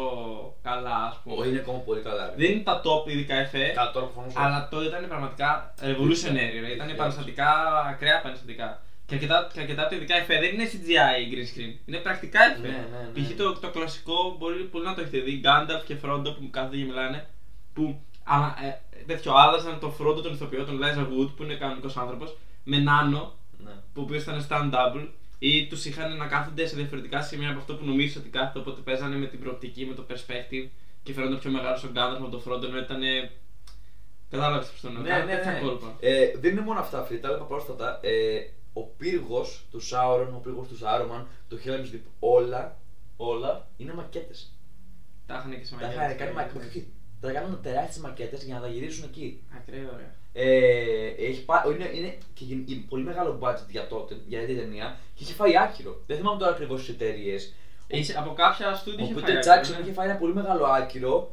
καλά, ας πούμε. Όχι, είναι ακόμα πολύ καλά. ρε. Δεν είναι τα top ειδικά εφέ, Καλά, τώρα προφανώς όχι. αλλά τότε ήταν πραγματικά revolutionary. ρε. Ήταν Ναι. επαναστατικά, ακραία επαναστατικά. Και αρκετά, και αρκετά από τα ειδικά εφέ δεν είναι CGI ή green screen. Είναι πρακτικά εφέ. Ναι, ναι, ναι. Π.χ. Το, το κλασικό μπορεί πολύ να το έχετε δει. Gandalf και Frodo που κάθονται και μιλάνε. Που ανα, ε, τέτοιο, άλλαζαν το Frodo τον ηθοποιό, τον Liza Wood που είναι κανονικός άνθρωπος, με Nano Ναι. που ο οποίος ήταν stand-double ή τους είχαν να κάθονται σε διαφορετικά σημεία από αυτό που νομίζεις ότι κάθεται. Οπότε παίζανε με την προοπτική, με το perspective και φαίνονταν πιο μεγάλο ο Gandalf με τον Frodo ενώ ήταν. Κατάλαβες πώς το εννοώ. Ναι, Κάτι ναι, τέτοια ναι. κόλπα. Ε, δεν είναι μόνο αυτά, φίλε, τα έλεγα πρόσφατα. Ε, ο πύργος του Σάουρον, ο πύργος του Σάρουμαν, το Helm's Deep, όλα, όλα είναι μακέτες. Τα είχαν και σε Τα μαγιά. είχαν κάνει μακέτε. Τα κάνουν τεράστιες μακέτες για να τα γυρίσουν εκεί. Ακραίο, ωραία. Ε, έχει πά... είναι, είναι και γεν- είναι πολύ μεγάλο budget για τότε, για την ταινία και είχε φάει άκυρο. Δεν θυμάμαι τώρα ακριβώς τις εταιρείες. Είχε- Από κάποια στούντιο Ο είχε Peter φάει. Jackson άκρη, ναι. είχε φάει ένα πολύ μεγάλο άκυρο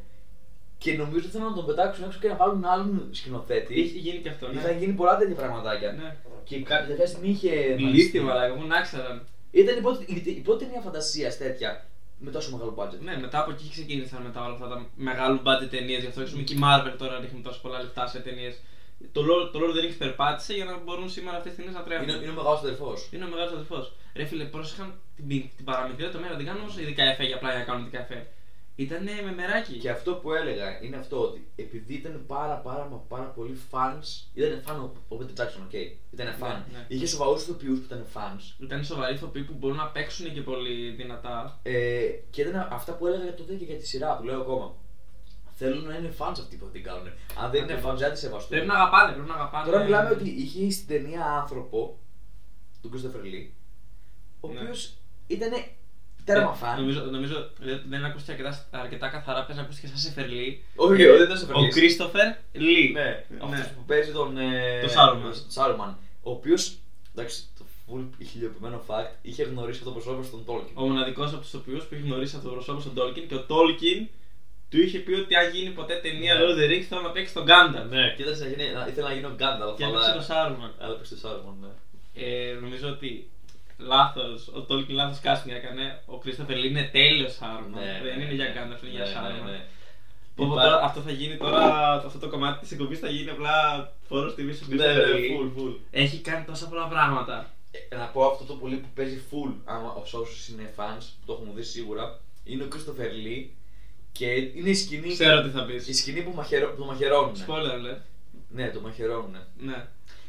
και νομίζω ότι ήθελαν να τον πετάξουν έξω και να βάλουν άλλον σκηνοθέτη. Είχε γίνει και αυτό. Ναι. Είχαν γίνει πολλά τέτοια πραγματάκια. Ναι. Και κάποια τελευταία στιγμή είχε. Μιλήστε, μαλάκα, μου να ξέραν. Ήταν η πρώτη, η, η πρώτη ταινία φαντασίας τέτοια με τόσο μεγάλο budget. Ναι, μετά από εκεί ξεκίνησαν μετά όλα αυτά τα μεγάλου budget ταινίες. Γι' αυτό ξέρουμε και η Marvel τώρα ρίχνει τόσο πολλά λεφτά σε ταινίες. Το Lord, το Lord of the Rings περπάτησε για να μπορούν σήμερα αυτές τις ταινίες να τρέχουν. Είναι, είναι ο μεγάλος αδερφός. Είναι ο μεγάλος αδερφός. Ρε φίλε, πρόσεχαν την, την παραμικρή λεπτομέρεια. Δεν κάνουν όμω ειδικά εφέ για απλά για να κάνουν ειδικά εφέ. Ήταν με μεράκι. Και αυτό που έλεγα είναι αυτό ότι επειδή ήταν πάρα πάρα μα πάρα πολλοί fans, ήταν fan ο, ο Peter Jackson, ok. Ήταν fan. ναι. Είχε σοβαρούς ηθοποιούς που ήταν fans. Ήταν σοβαροί ηθοποιοί που μπορούν να παίξουν και πολύ δυνατά. Ε, και ήταν αυτά που έλεγα τότε και για τη σειρά που λέω ακόμα. Θέλουν να είναι fans αυτοί που την κάνουν. Αν δεν είναι Ακριβώς. fans, δεν τη σεβαστούν. Πρέπει να αγαπάνε, πρέπει να αγαπάνε. Τώρα μιλάμε ότι είχε στην ταινία άνθρωπο, του Christopher Lee, ο Ναι. οποίος ήταν τέρμα Ε, φαν. Νομίζω, νομίζω δεν- δεν ακούστηκε αρκετά, αρκετά καθαρά. Πες να ακούστηκε σαν Σεφερλί. Όχι, όχι, δεν ήταν Christopher Ο Lee. Κρίστοφερ Λί. Ναι, Ναι. αυτός που παίζει τον. Ε, Το Saruman. τον Saruman, Ο οποίος. Εντάξει, το full χιλιοποιημένο fact είχε γνωρίσει αυτό το πρόσωπο στον Tolkien. Ο μοναδικός από τους οποίους που έχει γνωρίσει αυτό το προσώπο στον Τόλκιν και ο Τόλκιν του είχε πει ότι αν γίνει ποτέ ταινία Ναι. Lord of the Rings θέλω να παίξει τον Gandalf. Ναι, και ήθελε να, γίνει, να, ήθελε να γίνει ο Gandalf. Και αλλά- έπαιξε το Saruman. Αλλά έπαιξε το Saruman, ναι. Ε, νομίζω ότι λάθος, ο Τόλκιν λάθος casting έκανε. Ο Κρίστοφερ Λί είναι τέλειος Saruman. Ναι, δεν ναι, είναι για ναι. Gandalf, είναι Ναι, για ναι, Saruman. ναι. Πω, πω, Υπά- τώρα, αυτό θα γίνει τώρα, αυτό το κομμάτι της εκπομπής θα γίνει απλά φόρος τιμής του Ναι, ναι, Κρίστοφερ Λί. full, full. Έχει κάνει τόσα πολλά πράγματα. Ε, να πω αυτό το πολύ που παίζει full, άμα σε όσους είναι fans, που το έχουν δει σίγουρα, είναι ο Christopher Lee και είναι η σκηνή, Ξέρω τι θα πεις. η σκηνή που, μαχαιρο, που το μαχαιρώνουν. Spoiler alert. Ναι, το μαχαιρώνουν. Ναι.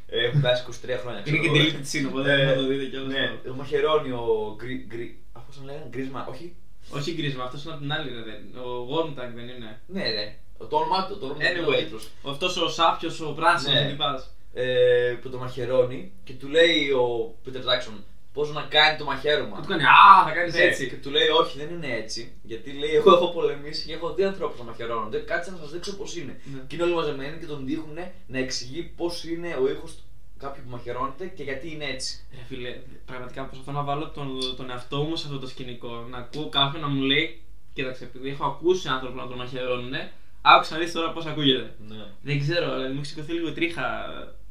Ε, Έχουν περάσει 23 χρόνια. Είναι ξέρω και εγώ. deleted scene, οπότε Ε, θα το δείτε κιόλας. Ναι, το μαχαιρώνει ο γκρι. γκρι α, πώς τον λέγανε, Γκρίμα, όχι; Όχι Γκρίμα, αυτός είναι από την άλλη ρε. δεν- Ο Wormtongue δεν είναι; Ναι, ρε. Το όνομά του, το όνομα του είναι ο Anyway, τίτλος. αυτός ο σάπιος, ο πράσινος, Ναι. τι πα. Ε, που το μαχαιρώνει και του λέει ο Peter Jackson πώς να κάνει το μαχαίρωμα. Του κάνει Α, θα κάνεις Ναι, έτσι. Και του λέει όχι δεν είναι έτσι. Γιατί λέει εγώ έχω πολεμήσει και έχω δει ανθρώπους να μαχαιρώνονται. Κάτσε να σας δείξω πώς είναι. Ναι. Και είναι όλοι μαζεμένοι και τον δείχνουν να εξηγεί πώς είναι ο ήχος κάποιου που μαχαιρώνεται και γιατί είναι έτσι. Ρε φίλε, πραγματικά προσπαθώ να βάλω τον, τον εαυτό μου σε αυτό το σκηνικό. Να ακούω κάποιον να μου λέει, κοίταξε, επειδή έχω ακούσει άνθρωπο να τον μαχαιρώνουν, άκουσα να δεις τώρα πώς ακούγεται. Ναι. Δεν ξέρω, δηλαδή μου έχει σηκωθεί λίγο η τρίχα.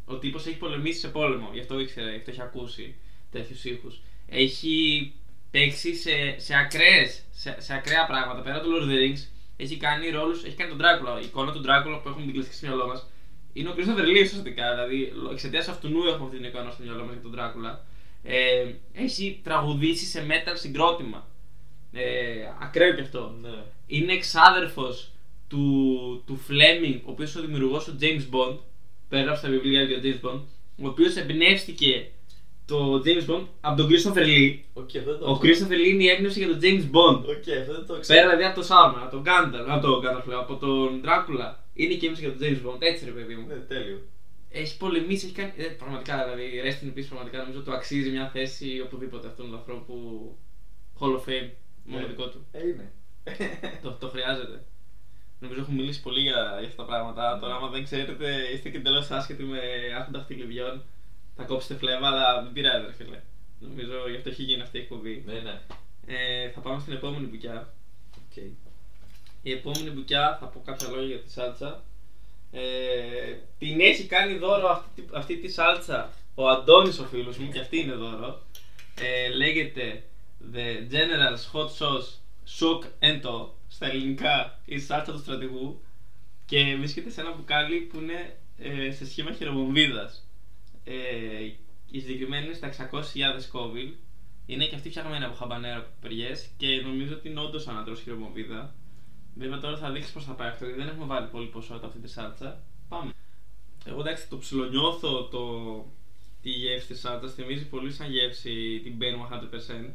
Ο τύπος έχει πολεμήσει σε πόλεμο, γι' αυτό ήξερε, γι' αυτό έχει ακούσει τέτοιους ήχους. Έχει παίξει σε, σε, ακραίες, σε, σε ακραία πράγματα. Πέρα του Lord of the Rings, έχει κάνει ρόλους, έχει κάνει τον Dracula. Η εικόνα του Dracula που έχουμε την κλασική στο μυαλό μας είναι ο Christopher Lee ουσιαστικά. Δηλαδή, εξαιτίας αυτουνού έχουμε αυτή την εικόνα στο μυαλό μας για τον Dracula. Ε, έχει τραγουδήσει σε metal συγκρότημα. Ε, ακραίο και αυτό Ναι. είναι εξάδερφος του, του Fleming, ο οποίος είναι ο δημιουργός του James Bond, πέραψε τα βιβλία για τον James Bond, ο οποίος εμπνεύστηκε το James Bond από τον Christopher Lee. Οκ, αυτό δεν το Ο Christopher Lee είναι η έμπνευση για τον James Bond. Οκ, αυτό δεν το Πέρα ξέρω. δηλαδή από τον Sauron, από τον Gandalf, από τον Gandalf, λέω, από τον Dracula. Είναι και η έμπνευση για τον James Bond. Έτσι ρε παιδί μου. Ναι, τέλειο. Έχει πολεμήσει, έχει κάνει. Ε, πραγματικά δηλαδή, rest in peace, πραγματικά νομίζω του αξίζει μια θέση οπουδήποτε αυτόν τον ανθρώπου. Hall of Fame, μόνο Ναι. δικό του. Ε, είναι. Το, το χρειάζεται. Νομίζω έχω μιλήσει πολύ για, για αυτά τα πράγματα. Τώρα, άμα δεν ξέρετε, είστε και τελώ άσχετοι με άρχοντα χτυλιδιών. Θα κόψετε φλέβα, αλλά δεν πειράζει, ρε φίλε. Νομίζω γι' αυτό έχει γίνει αυτή η εκπομπή. Ναι, ναι. Ε, θα πάμε στην επόμενη μπουκιά. Οκ. Η επόμενη μπουκιά θα πω κάποια λόγια για τη σάλτσα. Ε, την έχει κάνει δώρο αυτή, τη- αυτή τη σάλτσα ο Αντώνης ο φίλος μου και αυτή είναι δώρο. Ε, λέγεται The General's Hot Sauce Shock and Awe στα ελληνικά η σάλτσα του στρατηγού και βρίσκεται σε ένα μπουκάλι που είναι ε, σε σχήμα χειροβομβίδας. Ε, η συγκεκριμένη είναι στα 600.000 κόβιλ. Είναι και αυτή φτιαγμένη από χαμπανέρο πιπεριές και νομίζω ότι είναι όντως ανατρός χειροβομβίδα. Βέβαια τώρα θα δείξεις πώς θα πάει αυτό, γιατί δεν έχουμε βάλει πολύ ποσότητα αυτή τη σάλτσα. Πάμε. Εγώ εντάξει το ψιλονιώθω το, τη γεύση της σάλτσας, θυμίζει πολύ σαν γεύση την Ben 100%.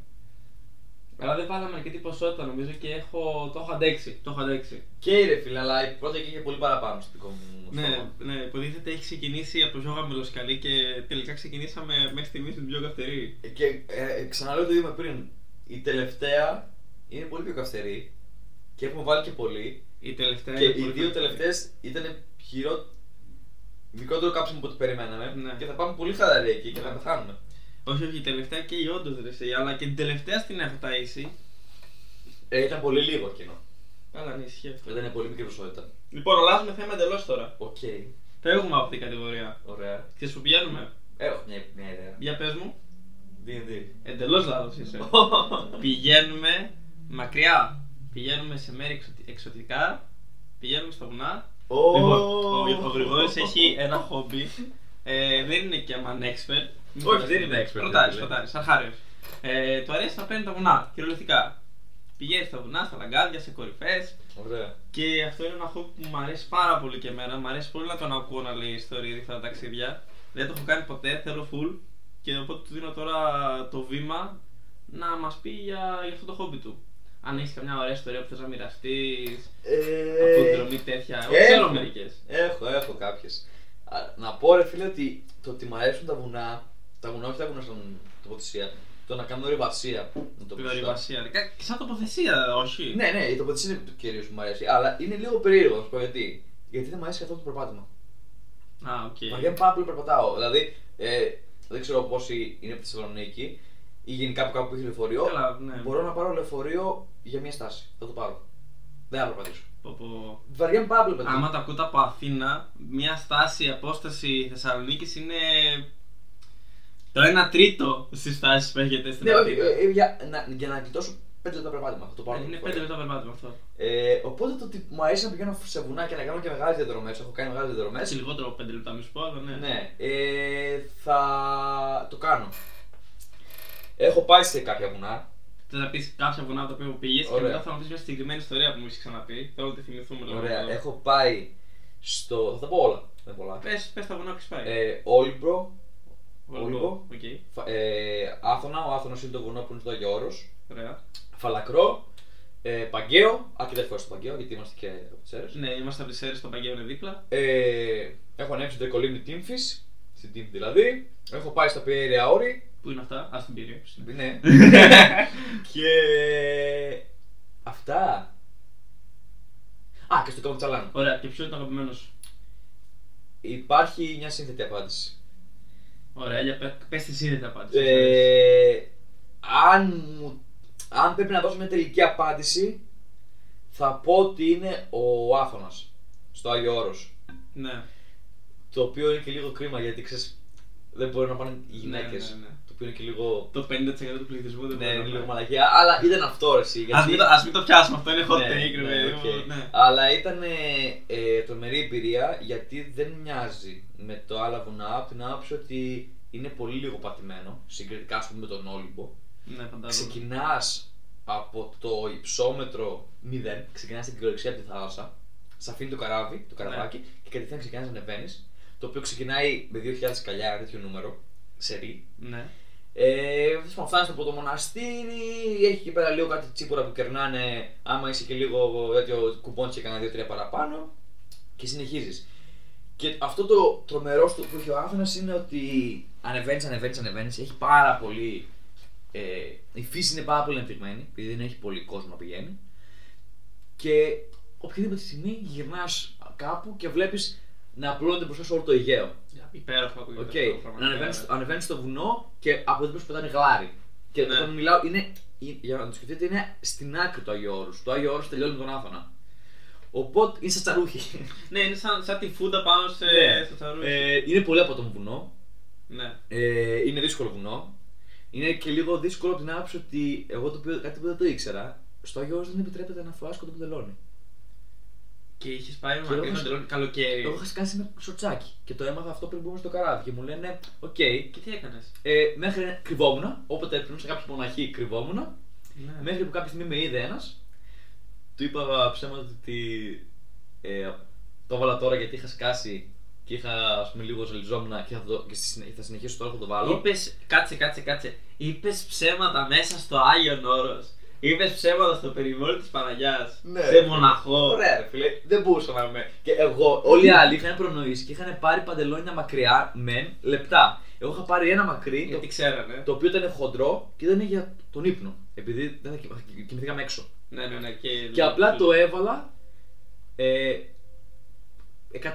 Αλλά δεν βάλαμε αρκετή ποσότητα νομίζω και έχω, το έχω αντέξει. Το έχω αντέξει. Και ρε φίλε, αλλά η πρώτη είχε πολύ παραπάνω στο δικό μου Ναι, στόμα. ναι, υποτίθεται έχει ξεκινήσει από το ζώγα μελοσκαλί και τελικά ξεκινήσαμε μέχρι στιγμής την πιο καυτερή. Και ε, ξαναλέω το είπαμε πριν. Η τελευταία είναι πολύ πιο καυτερή και έχουμε βάλει και πολύ. Η τελευταία και είναι οι πολύ δύο καυτερή. τελευταίες ήταν χειρό... μικρότερο κάψιμο από ό,τι περιμέναμε. Ναι. Και θα πάμε πολύ χαλαροί εκεί και θα Ναι. πεθάνουμε. Όχι, όχι, η τελευταία και η όντως ρε, εσύ, αλλά και την τελευταία σ' την έχω ταΐσει. Ε, ήταν πολύ λίγο εκείνο. Καλά, ναι, ισχύει αυτό. Ήταν πολύ μικρή ποσότητα. Λοιπόν, αλλάζουμε θέμα εντελώς τώρα. Οκ. Φεύγουμε από αυτή την κατηγορία. Ωραία. Και σου πηγαίνουμε. Έχω μια, μια ιδέα. Για πες μου. D&D. Εντελώς λάθος είσαι. [LAUGHS] Πηγαίνουμε μακριά. Πηγαίνουμε σε μέρη εξωτι- εξωτικά. Πηγαίνουμε στα βουνά. Ω. Λοιπόν, ο, ο Γρηγόρης έχει ένα [LAUGHS] χόμπι. Ε, δεν είναι και αμάν expert. Μην Όχι, φανταστείς. δεν είναι expert, Ρωτάρεις, ρε φίλε. ρωτάρεις, αρχάριος. Ε, του αρέσει να παίρνει τα βουνά, κυριολεκτικά. Πηγαίνεις στα βουνά, στα λαγκάδια, σε κορυφές. Ωραία. Και αυτό είναι ένα χόμπι που μου αρέσει πάρα πολύ και εμένα. Μου αρέσει πολύ να τον ακούω να λέει ιστορίε για αυτά τα ταξίδια. Δεν το έχω κάνει ποτέ, θέλω full. Και οπότε του δίνω τώρα το βήμα να μας πει για, για αυτό το χόμπι του. Αν έχεις καμιά ωραία ιστορία που θες να μοιραστείς, από Ε, δρομή τέτοια. Εγώ έχω. ξέρω μερικές. Έχω, έχω κάποιες. Να πω ρε φίλε ότι το ότι μου αρέσουν τα βουνά, τα βουνά όχι τα βουνά στον τοποθεσία, το να κάνω ορειβασία. να το πω Την σωστά. ορειβασία. Και σαν τοποθεσία, όχι. Ναι, ναι, η τοποθεσία είναι κυρίως που μου αρέσει, αλλά είναι λίγο περίεργο να σου πω γιατί. Γιατί δεν μου αρέσει καθόλου το περπάτημα. Α, οκ. Βαριέμαι πάρα πολύ περπατάω. Δηλαδή, ε, δεν ξέρω πόσοι είναι από τη Θεσσαλονίκη ή γενικά από κάπου που έχει λεωφορείο. Καλά, ναι. Μπορώ να πάρω λεωφορείο για μια στάση. Θα το πάρω. Δεν θα περπατήσω. Πω, πω. Βαριέμαι πάρα πολύ περπατάω. Άμα τα ακούτε από Αθήνα, μια στάση, απόσταση Θεσσαλονίκης είναι το 1 τρίτο στις στάσεις που έχετε στην Ναι, όχι, Αθήνα. ε, ε, για, να, για να γλιτώσω 5 λεπτά περπάτημα. Θα το πάρω. Ε, Είναι 5 λεωφορείο. λεπτά περπάτημα αυτό. Ε, οπότε το ότι μου αρέσει να πηγαίνω σε βουνά και να κάνω και μεγάλες διαδρομές. Έχω κάνει μεγάλες διαδρομές. Έτσι λιγότερο από 5 λεπτά, μη σου πω, αλλά ναι. Ναι, ε, θα το κάνω. Έχω πάει σε κάποια βουνά. Θες να πεις κάποια βουνά από τα οποία πήγες και Ωραία. μετά θα μου πεις μια συγκεκριμένη ιστορία που μου έχεις ξαναπεί. Θέλω να τη θυμηθούμε λίγο. Ωραία, έχω πάει στο. Θα τα πω όλα. Δεν είναι πολλά. Πες, πες τα βουνά που έχεις πάει. Ε, Όλυμπο, Βολγό. Όλυμπο. Οκ. Φα- ε, Άθωνα, ο Άθωνας είναι το βουνό που είναι στο Άγιο Όρος. Ωραία. Φαλακρό, ε, Παγκαίο, αρκετές φορές στο Παγκαίο γιατί είμαστε και από τις Σέρρες. Ναι, είμαστε από τις Σέρρες στο Παγκαίο είναι δίπλα. Ε, έχω ανέβει στην Δρακολίμνη Τύμφη, στην Τύμφη δηλαδή. Έχω πάει στα Πιέρια Όρη. Πού είναι αυτά, ας την πήρε. Ναι. [LAUGHS] και. Αυτά. Α, και στο Καϊμακτσαλάν. Ωραία, και ποιος είναι το αγαπημένος σου; Υπάρχει μια σύνθετη απάντηση. Ωραία, για πε πες τη σύνθετη απάντηση. Ε, αν, μου, αν πρέπει να δώσω μια τελική απάντηση, θα πω ότι είναι ο Άθωνας στο Άγιο Όρος. Ναι. Το οποίο είναι και λίγο κρίμα γιατί ξέρεις, δεν μπορεί να πάνε οι γυναίκες. ναι, ναι. Το οποίο είναι και λίγο. Το 50% του πληθυσμού δεν Ναι, μπορεί είναι να λίγο πάει. μαλακιά, αλλά ήταν αυτό ρε, εσύ, γιατί... Ας μην, το, ας μην το πιάσουμε, αυτό είναι hot Ναι, take, ρε ναι, παιδί οκ. μου. Ναι. Αλλά ήταν ε, ε, τρομερή εμπειρία γιατί δεν μοιάζει με το άλλα βουνά από την άποψη ότι είναι πολύ λίγο πατημένο συγκριτικά ας πούμε, με τον Όλυμπο. Ναι, φαντάζομαι. Ξεκινάς από το υψόμετρο 0, ξεκινάς την κυριολεξία από τη θάλασσα, σε αφήνει το καράβι, το καραβάκι και κατευθείαν ξεκινάς να ανεβαίνεις. Το οποίο ξεκινάει με 2.000 σκαλιά, τέτοιο νούμερο, σε ρί. Ναι. Ε, φτάνει από το μοναστήρι, έχει εκεί πέρα λίγο κάτι τσίπορα που κερνάνε. Άμα είσαι και λίγο τέτοιο κουπόνι και κανένα δύο-τρία παραπάνω και συνεχίζεις. Και αυτό το τρομερό στο που έχει ο Άθωνας είναι ότι ανεβαίνεις, ανεβαίνεις, ανεβαίνεις. Έχει πάρα πολύ. Ε, η φύση είναι πάρα πολύ ανεπτυγμένη, επειδή δεν έχει πολύ κόσμο να πηγαίνει. Και οποιαδήποτε στιγμή γυρνάς κάπου και βλέπεις να απλώνεται μπροστά σε όλο το Αιγαίο. Υπέροχο ακούγεται Οκ, αυτό, πραγματικά. να ανεβαίνεις, στο- ανεβαίνεις στο βουνό και από εδώ πέρα πετάνε γλάροι. Και Ναι. όταν μιλάω, είναι, ε- για να το σκεφτείτε, είναι στην άκρη του Αγίου Όρους. Το Άγιο Όρος τελειώνει με τον Άθωνα. Οπότε είναι σαν τσαρούχι. [LAUGHS] Ναι, είναι σαν, σαν τη φούντα πάνω σε, Ναι. στο τσαρούχι. ε, είναι πολύ απότομο βουνό. Ναι. Ε, είναι δύσκολο βουνό. Είναι και λίγο δύσκολο από την άποψη ότι εγώ το οποίο, κάτι που δεν το ήξερα. Στο Άγιο Όρος δεν επιτρέπεται να φοράς κοντό παντελόνι. Και είχες πάει με Και μακρύ εγώ- παντελόνι καλοκαίρι. Εγώ είχα σκάσει με σορτσάκι και το έμαθα αυτό πριν μπούμε στο καράβι και μου λένε: Οκ, Και τι έκανες; ε, μέχρι κρυβόμουν. Όποτε περνούσα κάποιο μοναχό, κρυβόμουν. Ναι. Μέχρι που κάποια στιγμή με είδε ένας, του είπα ψέματα ότι ε, το έβαλα τώρα γιατί είχα σκάσει και είχα ας πούμε λίγο ζαλιζόμουν και θα, το, και στη συνέχεια, θα συνεχίσω τώρα θα το βάλω. Είπες, κάτσε, κάτσε, κάτσε. Είπες ψέματα μέσα στο Άγιον Όρος. Είπες ψέματα στο περιβόλι της Παναγιάς. Ναι. Σε μοναχό. Ωραία, ρε φίλε, δεν μπορούσα να είμαι. Και εγώ, όλοι οι άλλοι είχαν προνοήσει και είχαν πάρει παντελόνια μακριά, μεν, λεπτά. Εγώ είχα πάρει ένα μακρύ, το, Γιατί ξέρανε. το οποίο ήταν χοντρό και ήταν για τον ύπνο. Επειδή δεν θα κοιμ- κοιμηθήκαμε έξω. Ναι, ναι, ναι. Και, Και απλά το έβαλα ε,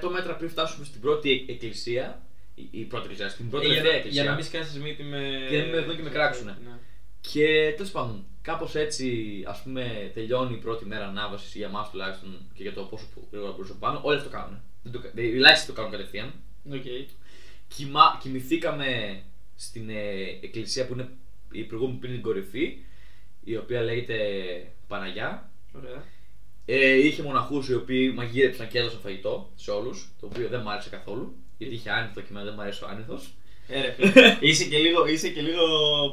100 μέτρα πριν φτάσουμε στην πρώτη εκ- εκκλησία. Η, η πρώτη εκκλησία, στην πρώτη Ε, για, τελευταία να- εκκλησία. για να μην σκάσεις μύτη με. Και να μην με δουν και με κράξουνε. Ναι. Και τέλος πάντων, κάπως έτσι ας πούμε, τελειώνει η πρώτη μέρα ανάβασης για εμάς τουλάχιστον και για το πόσο γρήγορα μπορούσε πάνω. Όλοι αυτό το κάνουν. Δεν το, κα- οι ελάχιστοι το κάνουν κατευθείαν. Οκ. Κοιμά, κοιμηθήκαμε στην ε, εκκλησία που είναι η προηγούμενη πριν την κορυφή, η οποία λέγεται Παναγιά. Ωραία. Ε, είχε μοναχούς οι οποίοι μαγείρεψαν και έδωσαν φαγητό σε όλους, το οποίο δεν μ' άρεσε καθόλου. Γιατί είχε άνηθο και εμένα δεν μ' αρέσει ο άνηθος. Ε, ρε, φίλε. [LAUGHS] είσαι και λίγο. Είσαι και λίγο.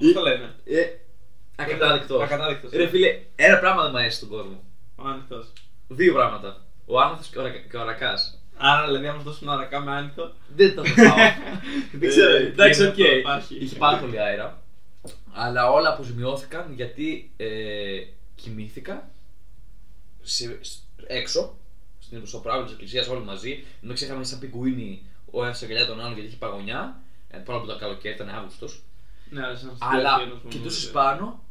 Πώς το λένε; Ε, Ακατάδεκτος. Ακατάδεκτος. Ρε φίλε, ένα πράγμα δεν μου αρέσει στον κόσμο. Ο άνηθος. Δύο πράγματα. Ο άνηθος και ο, αρακα- και ο αρακάς. Άρα δηλαδή, άμα δώσουμε έναν αρακά με άνηθο. Δεν το [LAUGHS] πάω. Δεν ξέρω. Ε, Εντάξει, είναι οκ. αυτό, υπάρχει. Είχε πάρα πολύ αέρα. Αλλά όλα αποζημιώθηκαν γιατί ε, κοιμήθηκα σε, σ- έξω, στην στο πράγμα της εκκλησίας όλοι μαζί. Ενώ ξέχαμε σαν πιγκουίνι ο ένας αγκαλιά τον άλλον γιατί είχε παγωνιά. Ε, πάνω από το καλοκαίρι, ήταν Αύγουστος. Ναι, αλλά σαν Αλλά στέλνος μου, κοιτούσες ναι. πάνω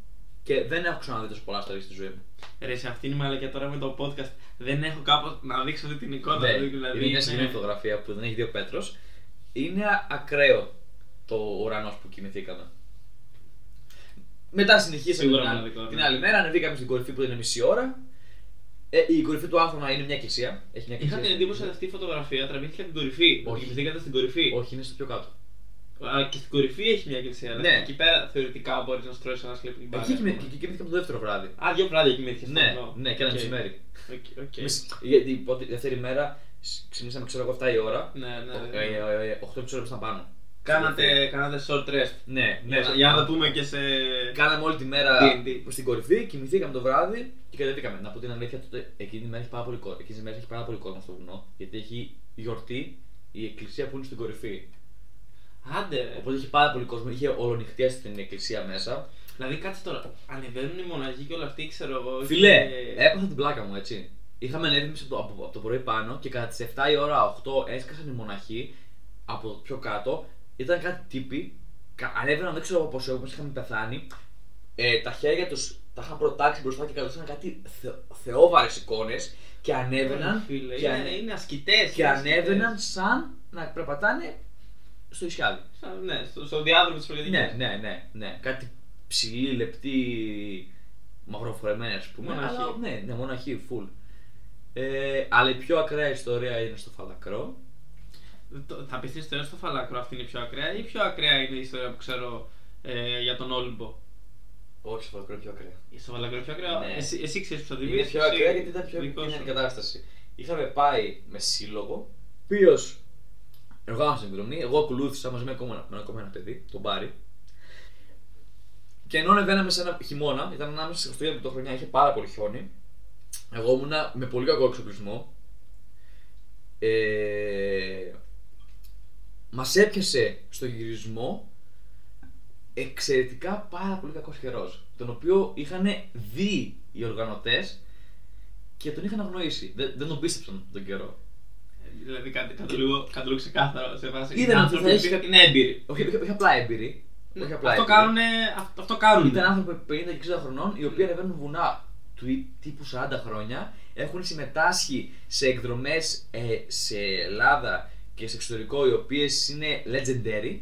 και δεν έχω ξαναδεί τόσο πολλά stories στη ζωή μου. Ρε, σε αυτήν η μαλακιά τώρα με το podcast δεν έχω κάπου να δείξω αυτή την εικόνα. Ναι, δηλαδή, είναι μια συγκεκριμένη φωτογραφία που δεν έχει δύο πέτρος. Είναι ακραίο το ουρανός που κοιμηθήκαμε. Μετά συνεχίσαμε Σίγουρα την, άλλη- μοναδικό, ναι. την άλλη μέρα, ανεβήκαμε στην κορυφή που είναι μισή ώρα. Ε, η κορυφή του Άθωνα είναι μια εκκλησία. Έχει μια Είχα εκκλησία. την εντύπωση ότι αυτή η φωτογραφία τραβήθηκε από την κορυφή. Όχι. Κοιμηθήκατε στην κορυφή. Όχι, είναι στο πιο κάτω. Α, και στην κορυφή έχει μια εκκλησία. δηλαδή. Ναι. Εκεί πέρα θεωρητικά μπορείς να στρώσεις ένα sleeping bag. Εκεί ας πούμε. κοιμη- εκεί κοιμήθηκαμε το δεύτερο βράδυ. Α, δύο βράδια κοιμήθηκε. Ναι, ναι, και ένα μεσημέρι. Εμείς- Γιατί η πρώτη- δεύτερη μέρα σ- ξυπνήσαμε, ξέρω εγώ, 7 η ώρα. Ναι, ναι. Ε, ναι. ε, ε, 8 ώρες ήταν πάνω. Κάνατε, κάνατε short rest. Ναι, Ναι, για να το πούμε και σε. Κάναμε όλη τη μέρα D&D. στην κορυφή, κοιμηθήκαμε το βράδυ και κατεβήκαμε. Να πω την αλήθεια, τότε εκείνη τη μέρα έχει πάρα πολύ, κο- εκείνη τη μέρα έχει πάρα πολύ κόσμο στο βουνό. Γιατί έχει γιορτή η εκκλησία που είναι στην κορυφή. Άντε, ρε. Οπότε είχε πάρα πολύ κόσμο, είχε ολονυχτιέ στην εκκλησία μέσα. Δηλαδή κάτσε τώρα. Ανεβαίνουν οι μοναχοί και όλα αυτοί, ξέρω εγώ. Φιλέ, και- έπαθα την πλάκα μου έτσι. Είχαμε ανέβει εμείς από, το- από, από το πρωί πάνω και κατά τις 7 η ώρα, 8 έσκασαν οι μοναχοί από το πιο κάτω. Ήταν κάτι τύποι, κα- ανέβαιναν δεν ξέρω πόσο όπως είχαμε πεθάνει. Ε, τα χέρια τους τα είχαν προτάξει μπροστά και κρατούσαν κάτι θε, θεόβαρες εικόνες και ανέβαιναν Φίλε, και, είναι, ανε- είναι ασκητές. και ανέβαιναν σαν να περπατάνε στο Ισιάδι. Ναι, στο, στο διάδρομο της Πολυδική. Ναι, ναι, ναι, ναι. Κάτι ψηλή, λεπτή, μαυροφορεμένη ας πούμε. Μοναχή. Αλλά, ναι, ναι, μοναχή, full. Ε, αλλά η πιο ακραία ιστορία είναι στο Φαλακρό. Το- Θα πεις την ιστορία στο Φαλάκρο, αυτή είναι η πιο ακραία, ή η πιο ακραία είναι η ιστορία που ξέρω ε, για τον Όλυμπο; Όχι, στο Φαλακρό είναι πιο ακραία. Στο Φαλάκρο είναι πιο ακραία; Ναι. Εσύ, εσύ ξέρεις που θα την Είναι πεις, πιο εσύ, ακραία γιατί ήταν πιο δικός κοινή σου. κατάσταση. Είχαμε πάει με σύλλογο, ο οποίο οργάνωσε την εκδρομή. Εγώ ακολούθησα μαζί με ακόμα, ένα- με ακόμα ένα παιδί, τον Μπάρι. Και ενώ ανεβαίναμε σε ένα χειμώνα, ήταν ανάμεσα σε Χριστούγεννα και Πρωτοχρονιά, είχε πάρα πολύ χιόνι. Εγώ ήμουνα με πολύ κακό εξοπλισμό. Ε, μας έπιασε στο γυρισμό εξαιρετικά πάρα πολύ κακός καιρός τον οποίο είχαν δει οι οργανωτές και τον είχαν αγνοήσει. Δεν, δεν τον πίστεψαν τον καιρό. Δηλαδή κάτι, κάτι, λίγο, κάτι λίγο ξεκάθαρο σε βάση. Είδαν είναι ότι θα άνθρωποι έχει που κα- είναι έμπειροι. Όχι, όχι, όχι απλά έμπειροι. όχι απλά αυτό, έμπειροι. κάνουνε, αυτό, αυτό κάνουν. Ήταν άνθρωποι 50 και 60 χρονών οι οποίοι ανεβαίνουν βουνά του ή- τύπου 40 χρόνια. Έχουν συμμετάσχει σε εκδρομές ε, σε Ελλάδα και σε εξωτερικό οι οποίες είναι legendary